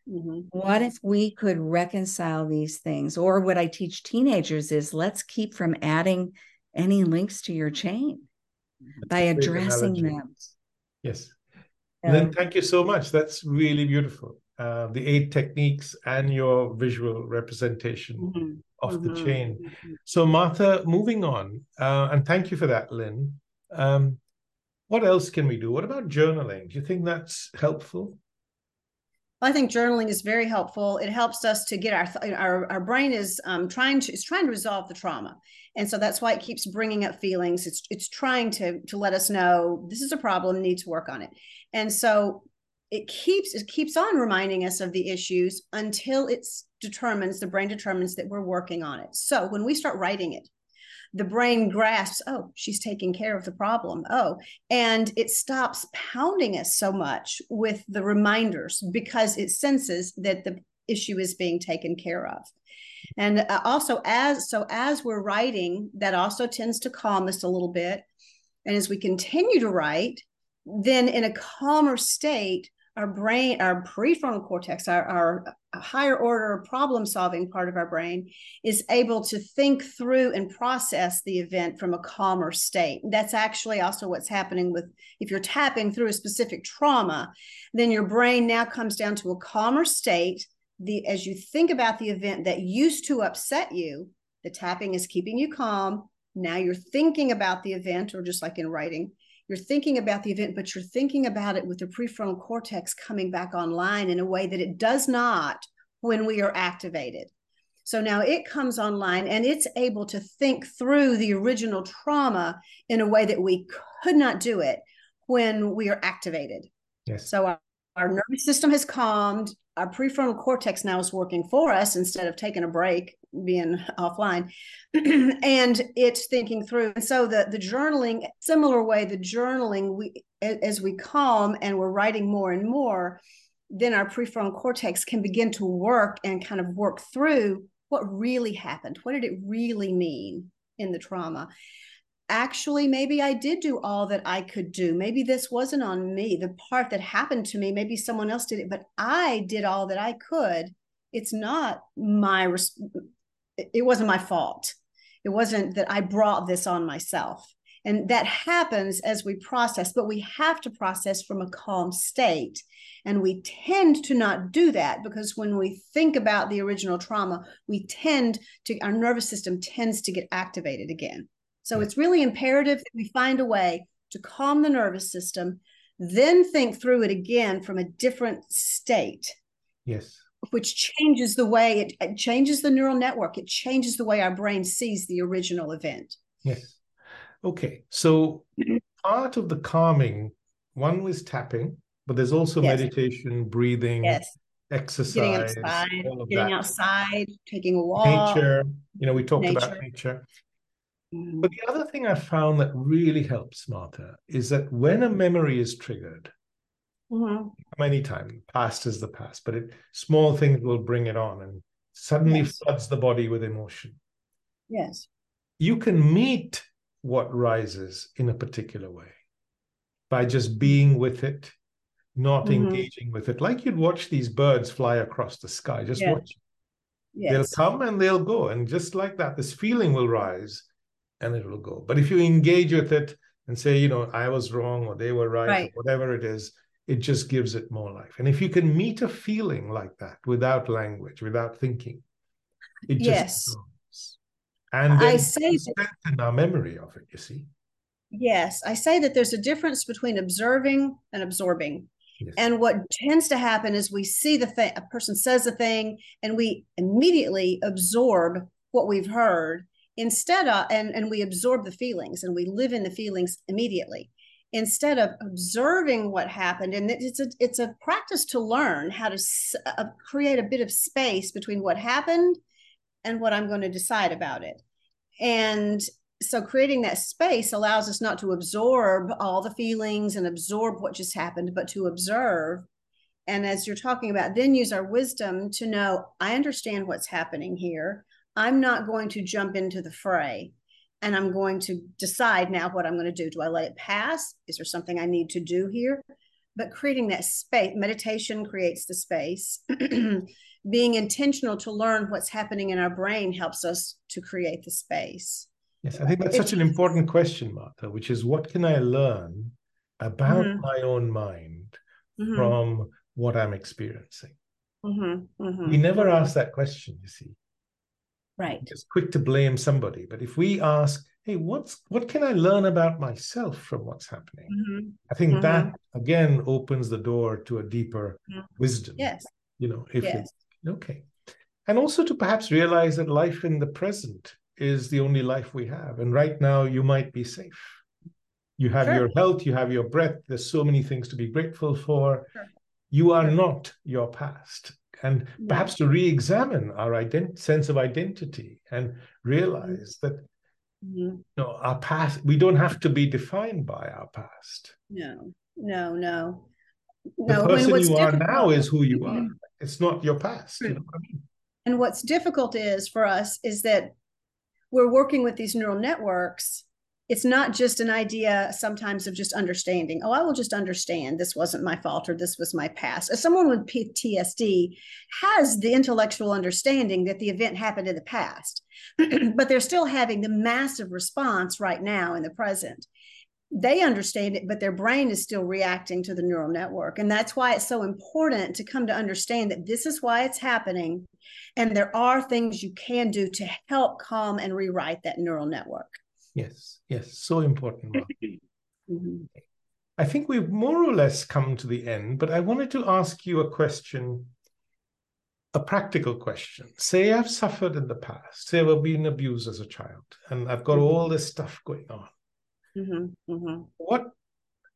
Mm-hmm. What if we could reconcile these things? Or what I teach teenagers is let's keep from adding any links to your chain That's by addressing them. Yes. Um, Lynn, thank you so much. That's really beautiful. Uh, the eight techniques and your visual representation mm-hmm. of mm-hmm. the chain. Mm-hmm. So, Martha, moving on, uh, and thank you for that, Lynn. Um, what else can we do? What about journaling? Do you think that's helpful? I think journaling is very helpful. It helps us to get our our, our brain is um, trying to is trying to resolve the trauma, and so that's why it keeps bringing up feelings. It's it's trying to to let us know this is a problem, need to work on it, and so it keeps it keeps on reminding us of the issues until it's determines the brain determines that we're working on it. So when we start writing it, the brain grasps, oh, she's taking care of the problem. Oh, and it stops pounding us so much with the reminders because it senses that the issue is being taken care of. And uh, also, as so as we're writing, that also tends to calm us a little bit. And as we continue to write, then in a calmer state, our brain, our prefrontal cortex, our, our uh, higher order problem solving part of our brain is able to think through and process the event from a calmer state. That's actually also what's happening with if you're tapping through a specific trauma, then your brain now comes down to a calmer state. The as you think about the event that used to upset you, the tapping is keeping you calm. Now you're thinking about the event, or just like in writing, you're thinking about the event, but you're thinking about it with the prefrontal cortex coming back online in a way that it does not when we are activated. So now it comes online and it's able to think through the original trauma in a way that we could not do it when we are activated. Yes. So our, our nervous system has calmed. Our prefrontal cortex now is working for us instead of taking a break being offline <clears throat> and it's thinking through. And so the the journaling similar way the journaling we as we calm and we're writing more and more then our prefrontal cortex can begin to work and kind of work through what really happened. What did it really mean in the trauma? Actually maybe i did do all that i could do. Maybe this wasn't on me. The part that happened to me maybe someone else did it but i did all that i could. It's not my it wasn't my fault. It wasn't that I brought this on myself. And that happens as we process, but we have to process from a calm state. And we tend to not do that because when we think about the original trauma, we tend to, our nervous system tends to get activated again. So it's really imperative that we find a way to calm the nervous system, then think through it again from a different state. Yes which changes the way it, it, changes the neural network. It changes the way our brain sees the original event. Yes. Okay. So part of the calming, one was tapping, but there's also yes. meditation, breathing, yes. exercise, getting outside, getting that. outside, taking a walk. Nature. You know, we talked nature. about nature. Mm-hmm. But the other thing I found that really helps, Martha, is that when a memory is triggered, Mm-hmm. Many times, past is the past, but it, small things will bring it on and suddenly yes. floods the body with emotion. Yes. You can meet what rises in a particular way by just being with it, not mm-hmm. engaging with it. Like you'd watch these birds fly across the sky, just yeah. watch. Yes. They'll come and they'll go. And just like that, this feeling will rise and it will go. But if you engage with it and say, you know, I was wrong or they were right, right. whatever it is, it just gives it more life. And if you can meet a feeling like that without language, without thinking, it just yes. And I say strengthen our memory of it, you see. Yes, I say that there's a difference between observing and absorbing. Yes. And what tends to happen is we see the thing, a person says a thing, and we immediately absorb what we've heard instead of, and, and we absorb the feelings and we live in the feelings immediately instead of observing what happened and it's a it's a practice to learn how to uh, create a bit of space between what happened and what i'm going to decide about it. And so creating that space allows us not to absorb all the feelings and absorb what just happened but to observe. And as you're talking about then use our wisdom to know i understand what's happening here. I'm not going to jump into the fray and I'm going to decide now what I'm going to do. Do I let it pass? Is there something I need to do here? but creating that space meditation creates the space <clears throat> being intentional to learn what's happening in our brain helps us to create the space yes i think that's such an important question martha which is what can i learn about mm-hmm. my own mind mm-hmm. from what i'm experiencing mm-hmm. mm-hmm. we never ask that question you see right just quick to blame somebody but if we ask hey what's what can i learn about myself from what's happening mm-hmm. i think mm-hmm. that again opens the door to a deeper mm-hmm. wisdom yes you know if yes. it's okay and also to perhaps realize that life in the present is the only life we have and right now you might be safe you have sure. your health you have your breath there's so many things to be grateful for sure. you are not your past and perhaps to re-examine our ident- sense of identity and realize mm-hmm. that Mm-hmm. You know, our past, we don't have to be defined by our past. No, no, no. The no, person you are now is who you are. It's not your past. You know I mean? And what's difficult is for us is that we're working with these neural networks it's not just an idea sometimes of just understanding oh i will just understand. This wasn't my fault or this was my past. As someone with ptsd has the intellectual understanding that the event happened in the past <clears throat> but they're still having the massive response right now in the present. They understand it but their brain is still reacting to the neural network. And that's why it's so important to come to understand that this is why it's happening and there are things you can do to help calm and rewrite that neural network Yes, yes, so important. mm-hmm. <laughs> I think we've more or less come to the end, but I wanted to ask you a question, a practical question. Say I've suffered in the past, say I've been abused as a child, and I've got mm-hmm. all this stuff going on. Mm-hmm. mm-hmm. What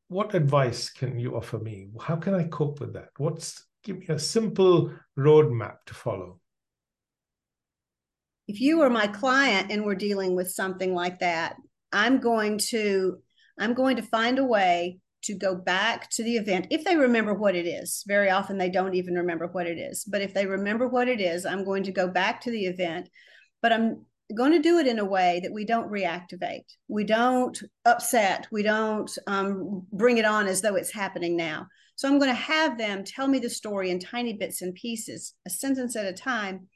what advice can you offer me? How can I cope with that? What's give me a simple roadmap to follow? If you are my client and we're dealing with something like that i'm going to i'm going to find a way to go back to the event if they remember what it is. Very often they don't even remember what it is but if they remember what it is i'm going to go back to the event but i'm going to do it in a way that we don't reactivate. We don't upset. We don't um, bring it on as though it's happening now. So i'm going to have them tell me the story in tiny bits and pieces a sentence at a time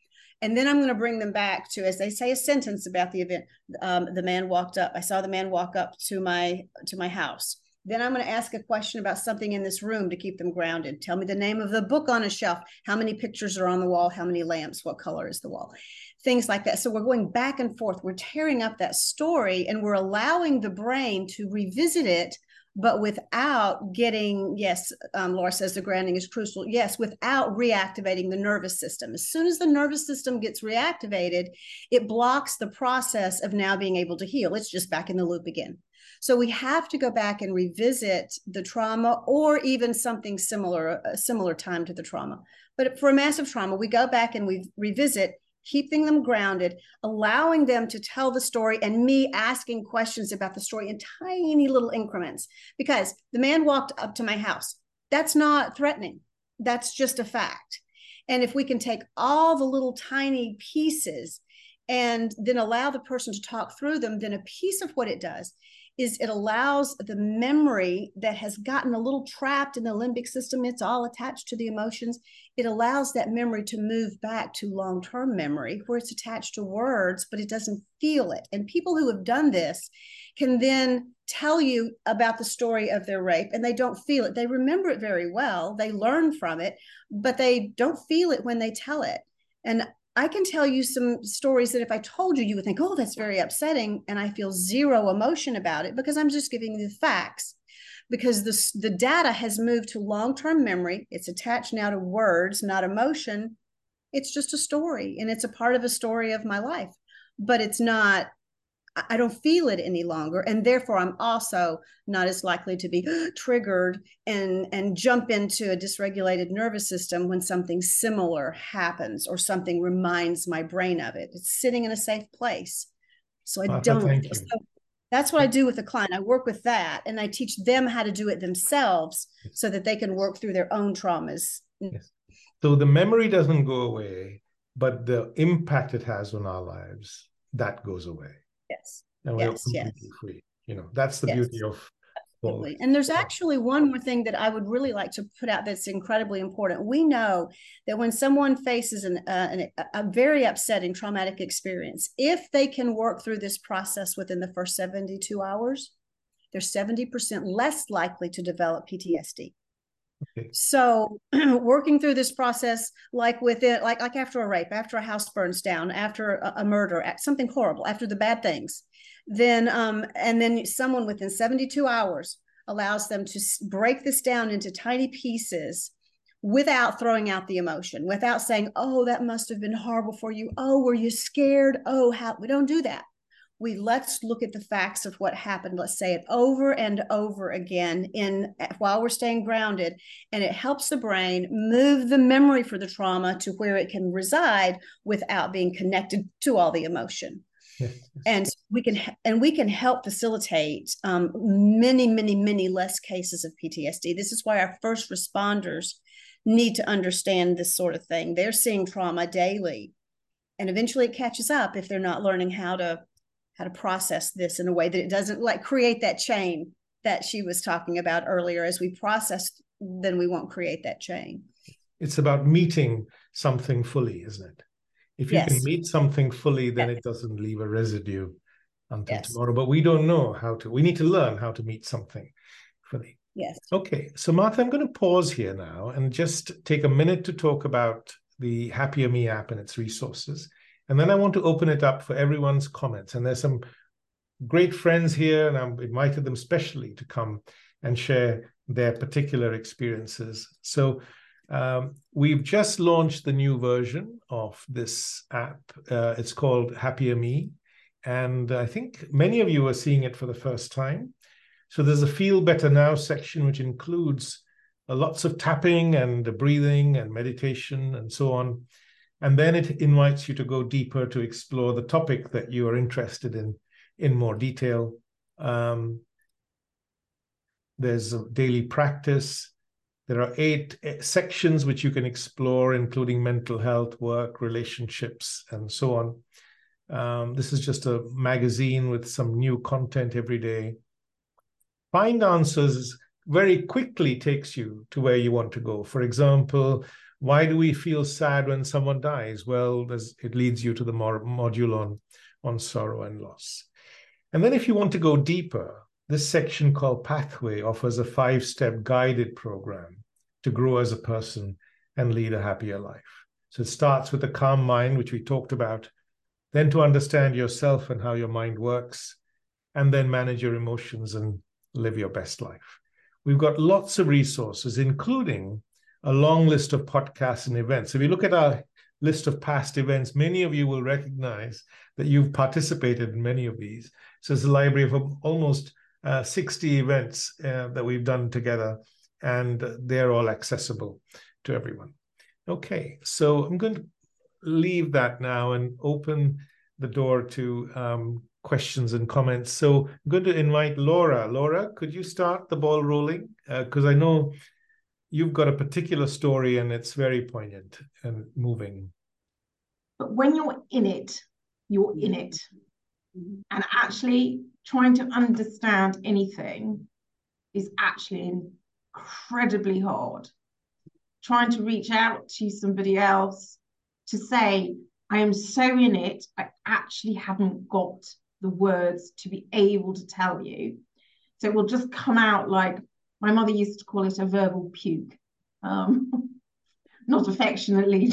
and then I'm going to bring them back to, as they say, a sentence about the event. Um, the man walked up. I saw the man walk up to my to my house. Then I'm going to ask a question about something in this room to keep them grounded. Tell me the name of the book on a shelf. How many pictures are on the wall? How many lamps? What color is the wall? Things like that. So we're going back and forth. We're tearing up that story and we're allowing the brain to revisit it but without getting, yes, um, Laura says the grounding is crucial. Yes, without reactivating the nervous system. As soon as the nervous system gets reactivated, it blocks the process of now being able to heal. It's just back in the loop again. So we have to go back and revisit the trauma or even something similar, a similar time to the trauma. But for a massive trauma, we go back and we revisit keeping them grounded, allowing them to tell the story, and me asking questions about the story in tiny little increments. Because the man walked up to my house. That's not threatening, that's just a fact. And if we can take all the little tiny pieces and then allow the person to talk through them, then a piece of what it does is it allows the memory that has gotten a little trapped in the limbic system it's all attached to the emotions it allows that memory to move back to long-term memory where it's attached to words but it doesn't feel it. And people who have done this can then tell you about the story of their rape and they don't feel it. They remember it very well. They learn from it but they don't feel it when they tell it. And I can tell you some stories that if I told you, you would think, oh, that's very upsetting. And I feel zero emotion about it because I'm just giving you the facts. Because the, the data has moved to long term memory. It's attached now to words, not emotion. It's just a story and it's a part of a story of my life, but it's not I don't feel it any longer. And therefore, I'm also not as likely to be <gasps> triggered and, and jump into a dysregulated nervous system when something similar happens or something reminds my brain of it. It's sitting in a safe place. So I don't. So that's what I do with the client. I work with that and I teach them how to do it themselves so that they can work through their own traumas. Mm. Yes. So the memory doesn't go away, but the impact it has on our lives, that goes away yes and we're yes, yes. free you know that's the yes. beauty of Absolutely. And there's actually one more thing that I would really like to put out that's incredibly important. We know that when someone faces an, uh, an, a very upsetting traumatic experience, if they can work through this process within the first 72 hours, they're 70% less likely to develop PTSD. So <clears throat> working through this process, like with it, like like after a rape, after a house burns down, after a, a murder, something horrible, after the bad things, then um, and then someone within 72 hours allows them to break this down into tiny pieces without throwing out the emotion, without saying, "Oh, that must have been horrible for you. Oh, were you scared? Oh, how?" We don't do that we let's look at the facts of what happened. Let's say it over and over again in while we're staying grounded and it helps the brain move the memory for the trauma to where it can reside without being connected to all the emotion. Yes. and we can and we can help facilitate um, many many many less cases of ptsd this is why our first responders need to understand this sort of thing. They're seeing trauma daily and eventually it catches up if they're not learning how to how to process this in a way that it doesn't like create that chain that she was talking about earlier. As we process then we won't create that chain. It's about meeting something fully isn't it? If you yes. can meet something fully then yes. it doesn't leave a residue until yes. tomorrow. But we don't know how to we need to learn how to meet something fully. Yes. Okay so martha i'm going to pause here now and just take a minute to talk about the happier me app and its resources and then I want to open it up for everyone's comments. And there's some great friends here, and I've invited them specially to come and share their particular experiences. So um, we've just launched the new version of this app. Uh, it's called Happier Me. And I think many of you are seeing it for the first time. So there's a Feel Better Now section, which includes uh, lots of tapping and breathing and meditation and so on. And then it invites you to go deeper to explore the topic that you are interested in in more detail. Um, there's a daily practice. There are eight eh, sections which you can explore, including mental health, work, relationships, and so on. Um, this is just a magazine with some new content every day. Find answers very quickly takes you to where you want to go. For example, why do we feel sad when someone dies? Well, it leads you to the module on, on sorrow and loss. And then, if you want to go deeper, this section called Pathway offers a five step guided program to grow as a person and lead a happier life. So it starts with a calm mind, which we talked about, then to understand yourself and how your mind works, and then manage your emotions and live your best life. We've got lots of resources, including a long list of podcasts and events. If you look at our list of past events, many of you will recognize that you've participated in many of these. So it's a library of almost uh, 60 events uh, that we've done together, and they're all accessible to everyone. Okay, so I'm going to leave that now and open the door to um, questions and comments. So I'm going to invite Laura. Laura, could you start the ball rolling? Because uh, I know you've got a particular story and it's very poignant and moving. But when you're in it, you're in it. Mm-hmm. And actually trying to understand anything is actually incredibly hard. Trying to reach out to somebody else to say, I am so in it, I actually haven't got the words to be able to tell you. So it will just come out like my mother used to call it a verbal puke. Um, <laughs> not affectionately,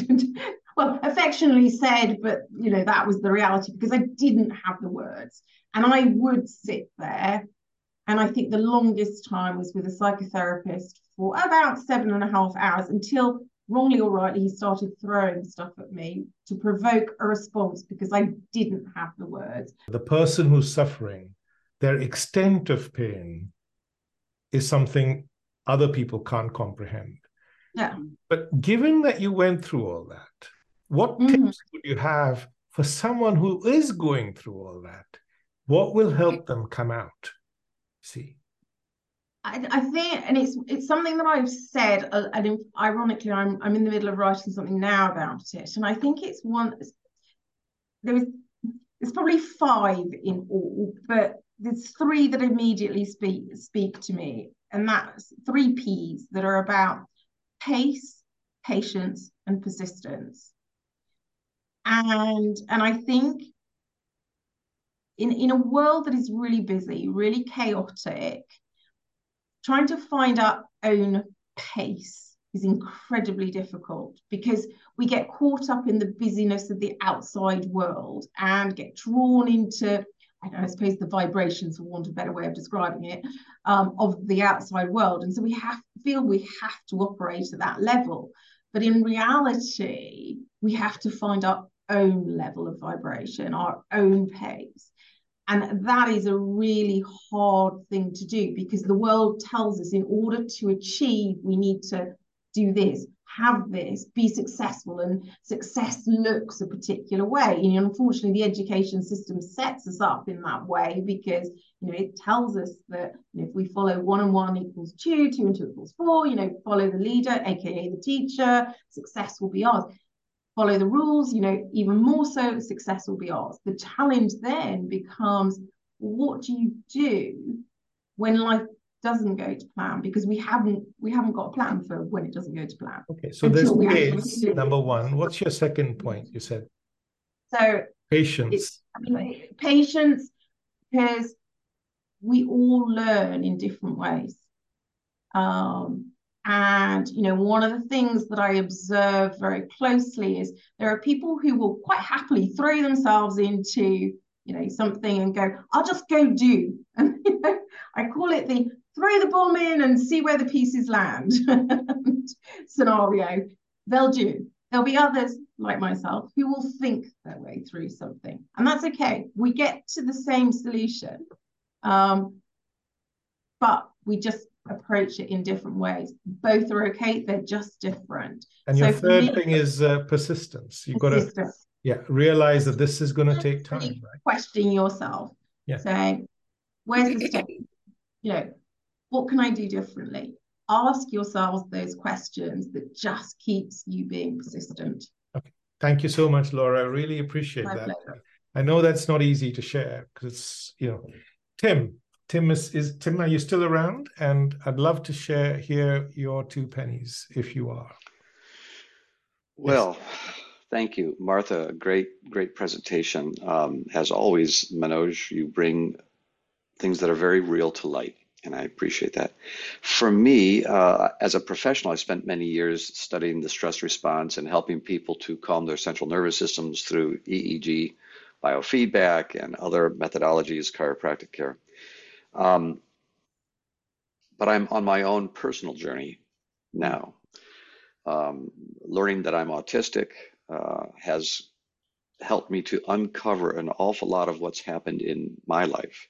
<laughs> well, affectionately said, but you know, that was the reality because I didn't have the words. And I would sit there. And I think the longest time was with a psychotherapist for about seven and a half hours until wrongly or rightly, he started throwing stuff at me to provoke a response because I didn't have the words. The person who's suffering, their extent of pain is something other people can't comprehend. Yeah. But given that you went through all that, what mm-hmm. tips would you have for someone who is going through all that? What will help them come out? See. I, I think, and it's it's something that I've said, uh, and ironically, I'm I'm in the middle of writing something now about it, and I think it's one. There was, there's probably five in all, but there's three that immediately speak speak to me, and that's three P's that are about pace, patience, and persistence. And and I think in, in a world that is really busy, really chaotic, trying to find our own pace is incredibly difficult because we get caught up in the busyness of the outside world and get drawn into I, suppose the vibrations, for want of a better way of describing it, um, of the outside world. And so we have feel we have to operate at that level. But in reality, we have to find our own level of vibration, our own pace. And that is a really hard thing to do because the world tells us in order to achieve, we need to do this, have this, be successful, and success looks a particular way. And unfortunately, the education system sets us up in that way because you know it tells us that you know, if we follow one and one equals two, two and two equals four, you know, follow the leader, aka the teacher, success will be ours follow the rules, you know, even more so, success will be ours. The challenge then becomes what do you do when life doesn't go to plan because we haven't we haven't got a plan for when it doesn't go to plan. Okay, so there's pace, number one. What's your second point? You said so patience. I mean, patience because we all learn in different ways. Um, and, you know, one of the things that I observe very closely is there are people who will quite happily throw themselves into, you know, something and go, I'll just go do. <laughs> And, you know, I call it the throw the bomb in and see where the pieces land <laughs> scenario. They'll do. There'll be others like myself who will think their way through something. And that's okay. We get to the same solution. Um, but we just approach it in different ways. Both are okay, they're just different. And your so third me, thing is uh, persistence. You've got to yeah, realize that this is going to take time. Right? Question yourself. Yeah. Saying, where's the step? You know, what can I do differently? Ask yourselves those questions that just keeps you being persistent. Okay. Thank you so much, Laura. I really appreciate My that. Pleasure. I know that's not easy to share because it's, you know, Tim, Tim is, is Tim. Are you still around? And I'd love to share here your two pennies if you are. Well, yes. thank you, Martha. Great, great presentation. Um, as always, Manoj, you bring things that are very real to light, and I appreciate that. For me, uh, as a professional, I spent many years studying the stress response and helping people to calm their central nervous systems through EEG, biofeedback, and other methodologies, chiropractic care. Um, but I'm on my own personal journey now. Um, learning that I'm autistic uh, has helped me to uncover an awful lot of what's happened in my life.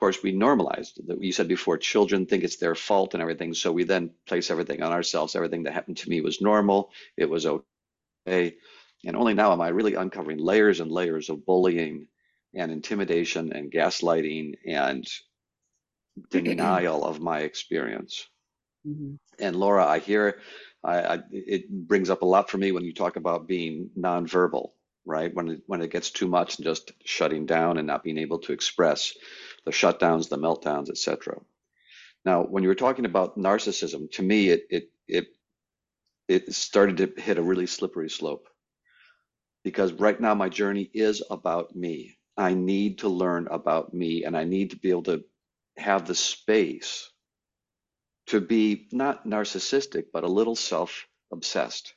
Of course, we normalized you said before children think it's their fault and everything, so we then place everything on ourselves. Everything that happened to me was normal, it was okay. And only now am I really uncovering layers and layers of bullying and intimidation and gaslighting and <clears throat> denial of my experience. Mm-hmm. And Laura, I hear I, I, it brings up a lot for me when you talk about being nonverbal, right? When it, when it gets too much and just shutting down and not being able to express the shutdowns, the meltdowns, etc. Now, when you were talking about narcissism, to me, it it it it started to hit a really slippery slope because right now my journey is about me. I need to learn about me and I need to be able to have the space to be not narcissistic, but a little self obsessed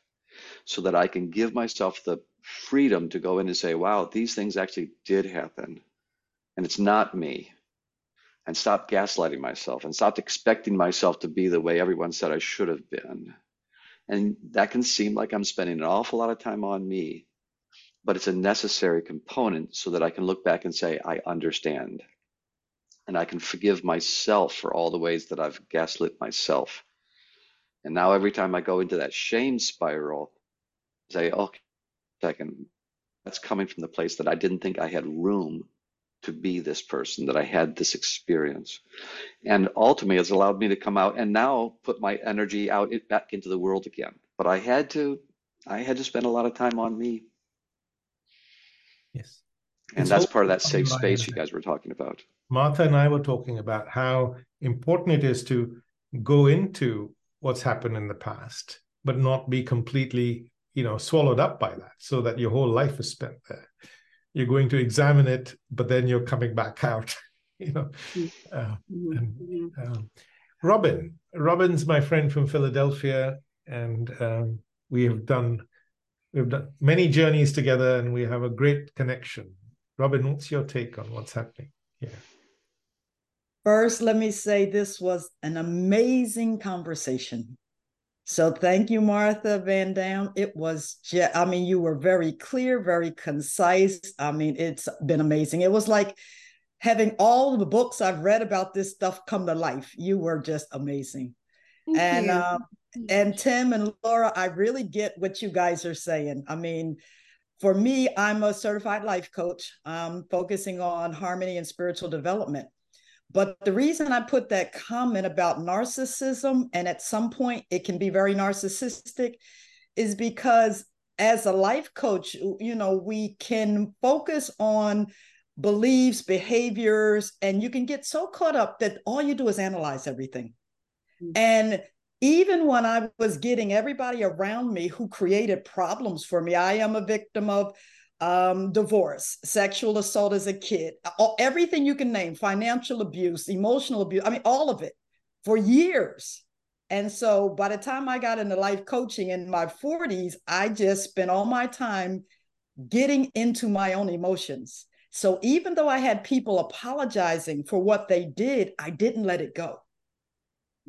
so that I can give myself the freedom to go in and say, wow, these things actually did happen and it's not me. And stop gaslighting myself and stop expecting myself to be the way everyone said I should have been. And that can seem like I'm spending an awful lot of time on me but it's a necessary component so that I can look back and say, I understand. And I can forgive myself for all the ways that I've gaslit myself. And now every time I go into that shame spiral, I say, okay, second, that's coming from the place that I didn't think I had room to be this person, that I had this experience. And ultimately, it's allowed me to come out and now put my energy out back into the world again. But I had to, I had to spend a lot of time on me Yes. and that's part of that safe space you guys were talking about. Martha and I were talking about how important it is to go into what's happened in the past, but not be completely, you know, swallowed up by that, so that your whole life is spent there. You're going to examine it, but then you're coming back <laughs> out, you know. Mm-hmm. Uh, and, mm-hmm. um, Robin, Robin's my friend from Philadelphia, and um, we have done we've done many journeys together, and we have a great connection. Robin, what's your take on what's happening here? First, let me say this was an amazing conversation. So thank you, Martha Van Dam. It was just, I mean, you were very clear, very concise. I mean, it's been amazing. It was like having all the books I've read about this stuff come to life. You were just amazing. Thank and uh, and Tim and Laura, I really get what you guys are saying. I mean, for me, I'm a certified life coach, um, focusing on harmony and spiritual development. But the reason I put that comment about narcissism, and at some point it can be very narcissistic, is because as a life coach, you know, we can focus on beliefs, behaviors, and you can get so caught up that all you do is analyze everything. Mm-hmm. And even when I was getting everybody around me who created problems for me, I am a victim of um, divorce, sexual assault as a kid, all, everything you can name, financial abuse, emotional abuse, I mean, all of it for years. And so by the time I got into life coaching in my 40s, I just spent all my time getting into my own emotions. So even though I had people apologizing for what they did, I didn't let it go.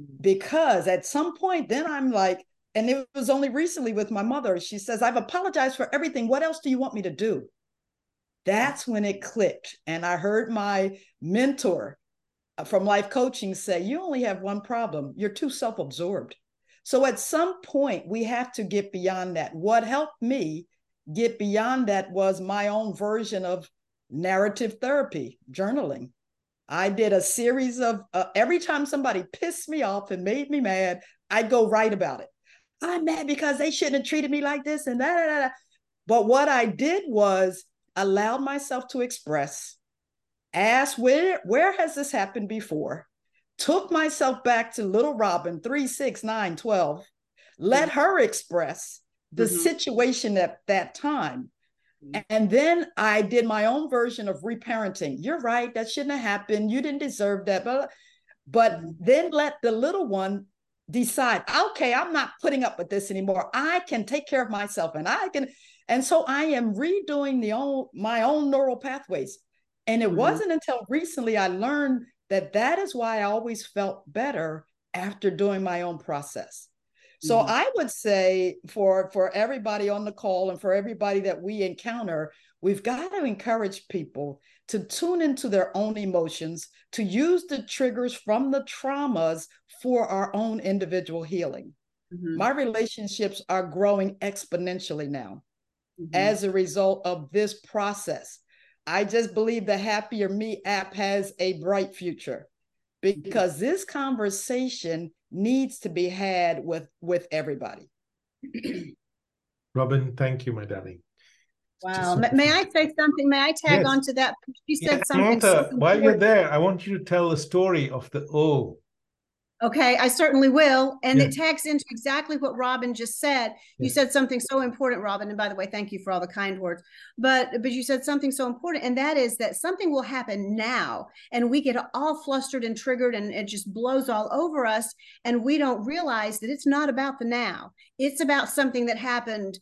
Mm. Because at some point, then I'm like, and it was only recently with my mother. She says, I've apologized for everything. What else do you want me to do? That's when it clicked. And I heard my mentor uh, from life coaching say, You only have one problem. You're too self absorbed. So at some point, we have to get beyond that. What helped me get beyond that was my own version of narrative therapy, journaling. I did a series of uh, every time somebody pissed me off and made me mad, I'd go write about it. I'm mad because they shouldn't have treated me like this and that. But what I did was allowed myself to express, ask where where has this happened before, took myself back to little Robin, three, six, nine, 12, let mm-hmm. her express the mm-hmm. situation at that time. Mm-hmm. And then I did my own version of reparenting. You're right, that shouldn't have happened. You didn't deserve that. But, but mm-hmm. then let the little one decide, okay, I'm not putting up with this anymore. I can take care of myself and I can. And so I am redoing the own my own neural pathways. And it mm-hmm. wasn't until recently I learned that that is why I always felt better after doing my own process. So mm-hmm. I would say for for everybody on the call and for everybody that we encounter, we've got to encourage people to tune into their own emotions, to use the triggers from the traumas for our own individual healing. Mm-hmm. My relationships are growing exponentially now mm-hmm. as a result of this process. I just believe the Happier Me app has a bright future because this conversation needs to be had with with everybody. <clears throat> Robin, thank you, my darling. Wow. May I say something? May I tag yes. on to that? You said yeah, something. Martha, so while you're there, I want you to tell the story of the O. Okay, I certainly will. And yeah. it tags into exactly what Robin just said. You said something so important, Robin. And by the way, thank you for all the kind words. But but you said something so important, and that is that something will happen now, and we get all flustered and triggered, and it just blows all over us, and we don't realize that it's not about the now. It's about something that happened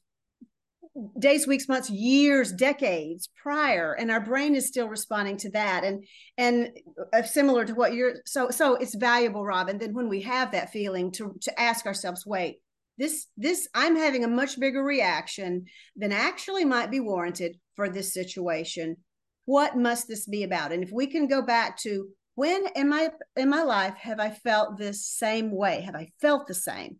days weeks months years decades prior and our brain is still responding to that and and uh, similar to what you're so so it's valuable robin then when we have that feeling to to ask ourselves wait this this i'm having a much bigger reaction than actually might be warranted for this situation. What must this be about? And if we can go back to when in my in my life have i felt this same way? Have i felt the same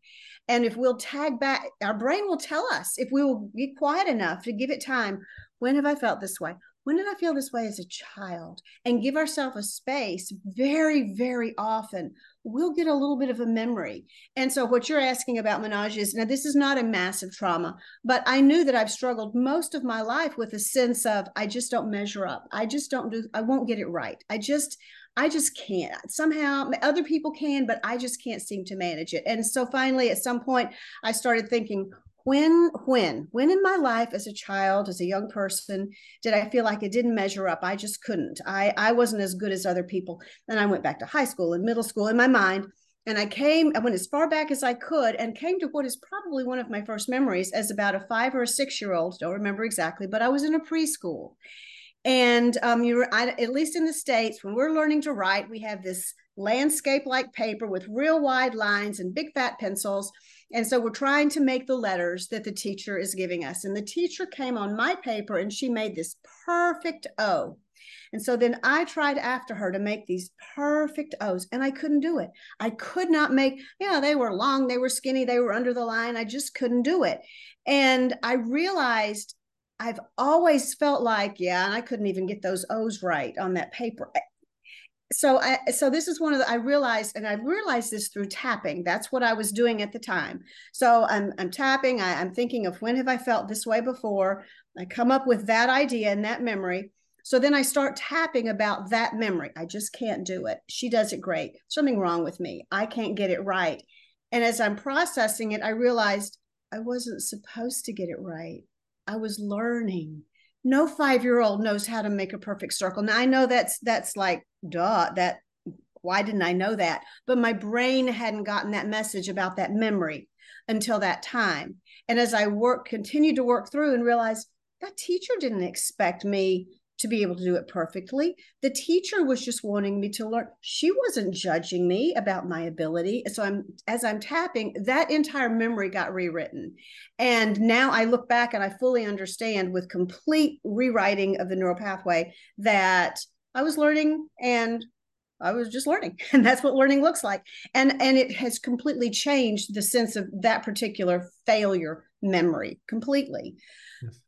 and if we'll tag back, our brain will tell us if we will be quiet enough to give it time. When have I felt this way? When did I feel this way as a child? And give ourselves a space very, very often. we'll get a little bit of a memory. And so, what you're asking about Manoj is now, this is not a massive trauma, but I knew that I've struggled most of my life with a sense of I just don't measure up. I just don't do, I won't get it right. I just, I just can't. Somehow other people can, but I just can't seem to manage it. And so finally, at some point, I started thinking, when when when in my life as a child as a young person did i feel like it didn't measure up i just couldn't i i wasn't as good as other people and i went back to high school and middle school in my mind and i came i went as far back as i could and came to what is probably one of my first memories as about a five or a six year old don't remember exactly but i was in a preschool and um, you at least in the states when we're learning to write we have this landscape like paper with real wide lines and big fat pencils and so we're trying to make the letters that the teacher is giving us. And the teacher came on my paper and she made this perfect O. And so then I tried after her to make these perfect O's and I couldn't do it. I could not make, you know, they were long, they were skinny, they were under the line. I just couldn't do it. And I realized I've always felt like, yeah, and I couldn't even get those O's right on that paper eh, so I so this is one of the I realized and I realized this through tapping. That's what I was doing at the time. So I'm I'm tapping. I, I'm thinking of when have I felt this way before. I come up with that idea and that memory. So then I start tapping about that memory. I just can't do it. She does it great. Something wrong with me. I can't get it right. And as I'm processing it, I realized I wasn't supposed to get it right. I was learning no five year old knows how to make a perfect circle. Now I know that's that's like duh that why didn't I know that? But my brain hadn't gotten that message about that memory until that time. And as I work, continued to work through and realize that teacher didn't expect me to be able to do it perfectly. The teacher was just wanting me to learn. She wasn't judging me about my ability. So I'm as I'm tapping, that entire memory got rewritten. And now I look back and I fully understand with complete rewriting of the neural pathway that I was learning and I was just learning <laughs> and that's what learning looks like and and it has completely changed the sense of that particular failure memory completely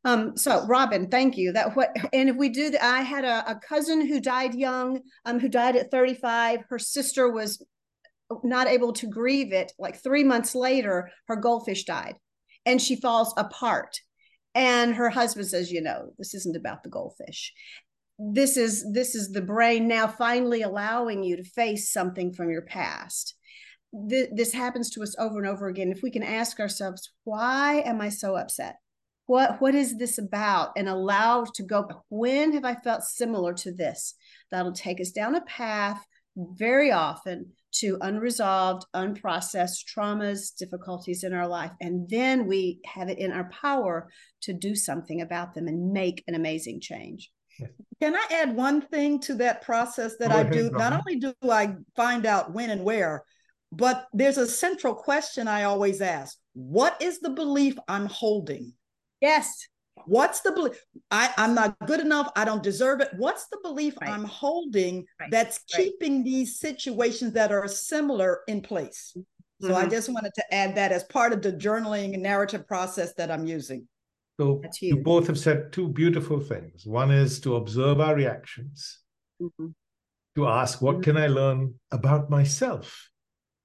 um, so Robin, thank you. That what and if we do that, I had a, a cousin who died young, um, who died at 35. Her sister was not able to grieve it. Like three months later, her goldfish died and she falls apart. And her husband says, you know, this isn't about the goldfish. This is this is the brain now finally allowing you to face something from your past. This happens to us over and over again. If we can ask ourselves, why am I so upset? what what is this about? and allow to go when have i felt similar to this? That'll take us down a path very often to unresolved unprocessed traumas difficulties in our life and then we have it in our power to do something about them and make an amazing change. Can i add one thing to that process that i do? Not only do i find out when and where but there's a central question i always ask what is the belief i'm holding Yes. What's the belief? I, I'm not good enough. I don't deserve it. What's the belief right. I'm holding right. that's right. keeping these situations that are similar in place? So mm-hmm. I just wanted to add that as part of the journaling and narrative process that I'm using. So you both have said two beautiful things. One is to observe our reactions, mm-hmm. to ask, what mm-hmm. can I learn about myself?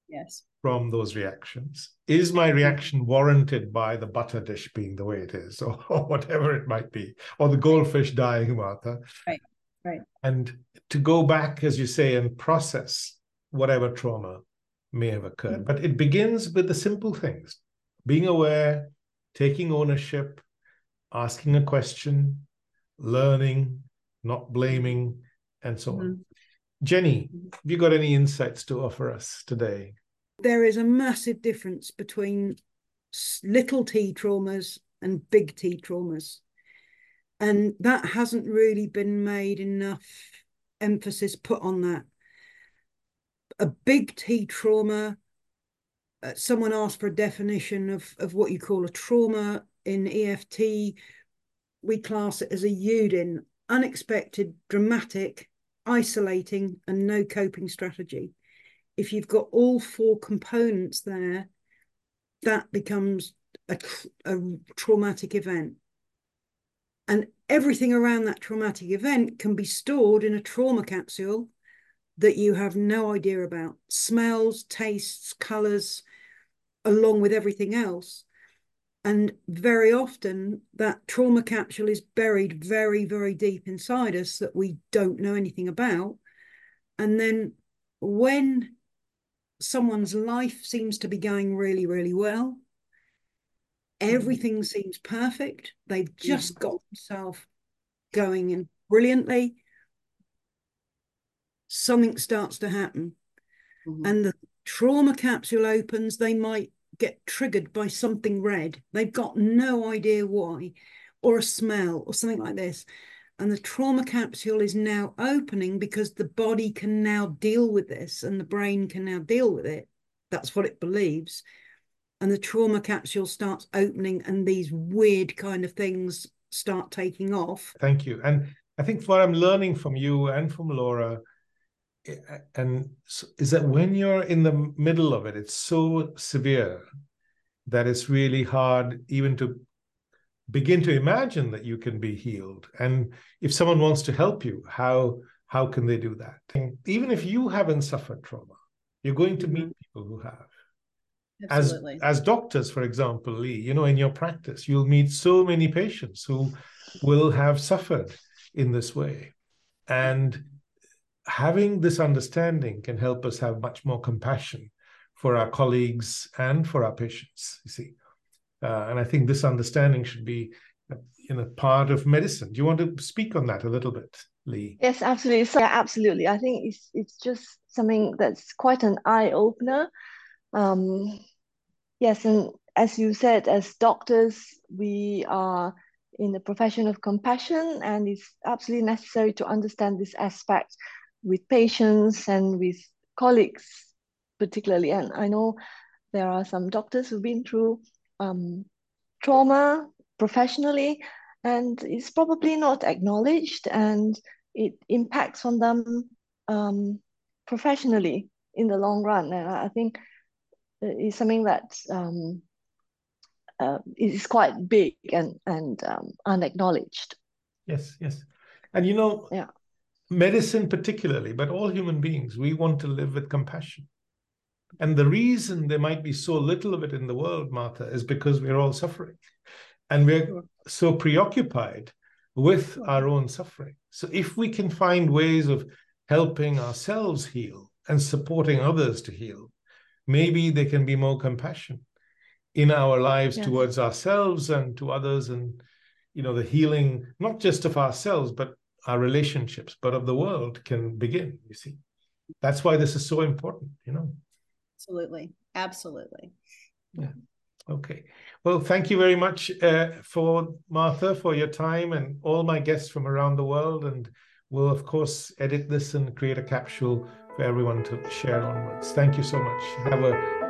Yes from those reactions? Is my reaction warranted by the butter dish being the way it is, or, <laughs> or whatever it might be, or the goldfish dying, Martha? Right, right. And to go back, as you say, and process whatever trauma may have occurred. Mm-hmm. But it begins with the simple things being aware, taking ownership, asking a question, learning, not blaming, and so mm-hmm. on. Jenny, have you got any insights to offer us today? there is a massive difference between little t traumas and big T traumas. And that hasn't really been made enough emphasis put on that. A big T trauma, uh, someone asked for a definition of, of what you call a trauma in EFT. We class it as a UDIN, unexpected, dramatic, isolating, and no coping strategy if you've got all four components there, that becomes a, a traumatic event. And everything around that traumatic event can be stored in a trauma capsule that you have no idea about smells, tastes, colors, along with everything else. And very often that trauma capsule is buried very, very deep inside us that we don't know anything about. And then when someone's life seems to be going really, really well, everything seems perfect. They've just got themselves going in brilliantly. Something starts to happen. Mm-hmm. And the trauma capsule opens, they might get triggered by something red. They've got no idea why, or a smell, or something like this. And the trauma capsule is now opening because the body can now deal with this and the brain can now deal with it. That's what it believes. And the trauma capsule starts opening, and these weird kind of things start taking off. Thank you. And I think what I'm learning from you and from Laura and is that when you're in the middle of it, it's so severe that it's really hard even to begin to imagine that you can be healed. And if someone wants to help you, how how can they do that? And even if you haven't suffered trauma, you're going to meet mm-hmm. people who have. Absolutely. As as doctors, for example, Lee, you know, in your practice, you'll meet so many patients who will have suffered in this way. And having this understanding can help us have much more compassion for our colleagues and for our patients you see. Uh, and i think this understanding should be you know part of medicine. Do you want to speak on that a little bit lee? Yes absolutely. So yeah, absolutely. I think it's it's just something that's quite an eye opener um yes and as you said as doctors we are in the profession of compassion and it's absolutely necessary to understand this aspect with patients and with colleagues particularly. And i know there are some doctors who've been through um, trauma professionally and it's probably not acknowledged and it impacts on them um, professionally in the long run. And i think it's something that um, uh, is quite big and and um, unacknowledged. Yes yes. And you know yeah medicine particularly, but all human beings, we want to live with compassion. And the reason there might be so little of it in the world, Martha, is because we're all suffering. And we're so preoccupied with our own suffering. So if we can find ways of helping ourselves heal and supporting others to heal, maybe there can be more compassion in our lives yes. towards ourselves and to others and you know the healing not just of ourselves but our relationships, but of the world can begin, you see. That's why this is so important, you know. Absolutely. Absolutely. Yeah. Okay. Well, thank you very much uh, for Martha for your time and all my guests from around the world. And we'll, of course, edit this and create a capsule for everyone to share onwards. Thank you so much. Have a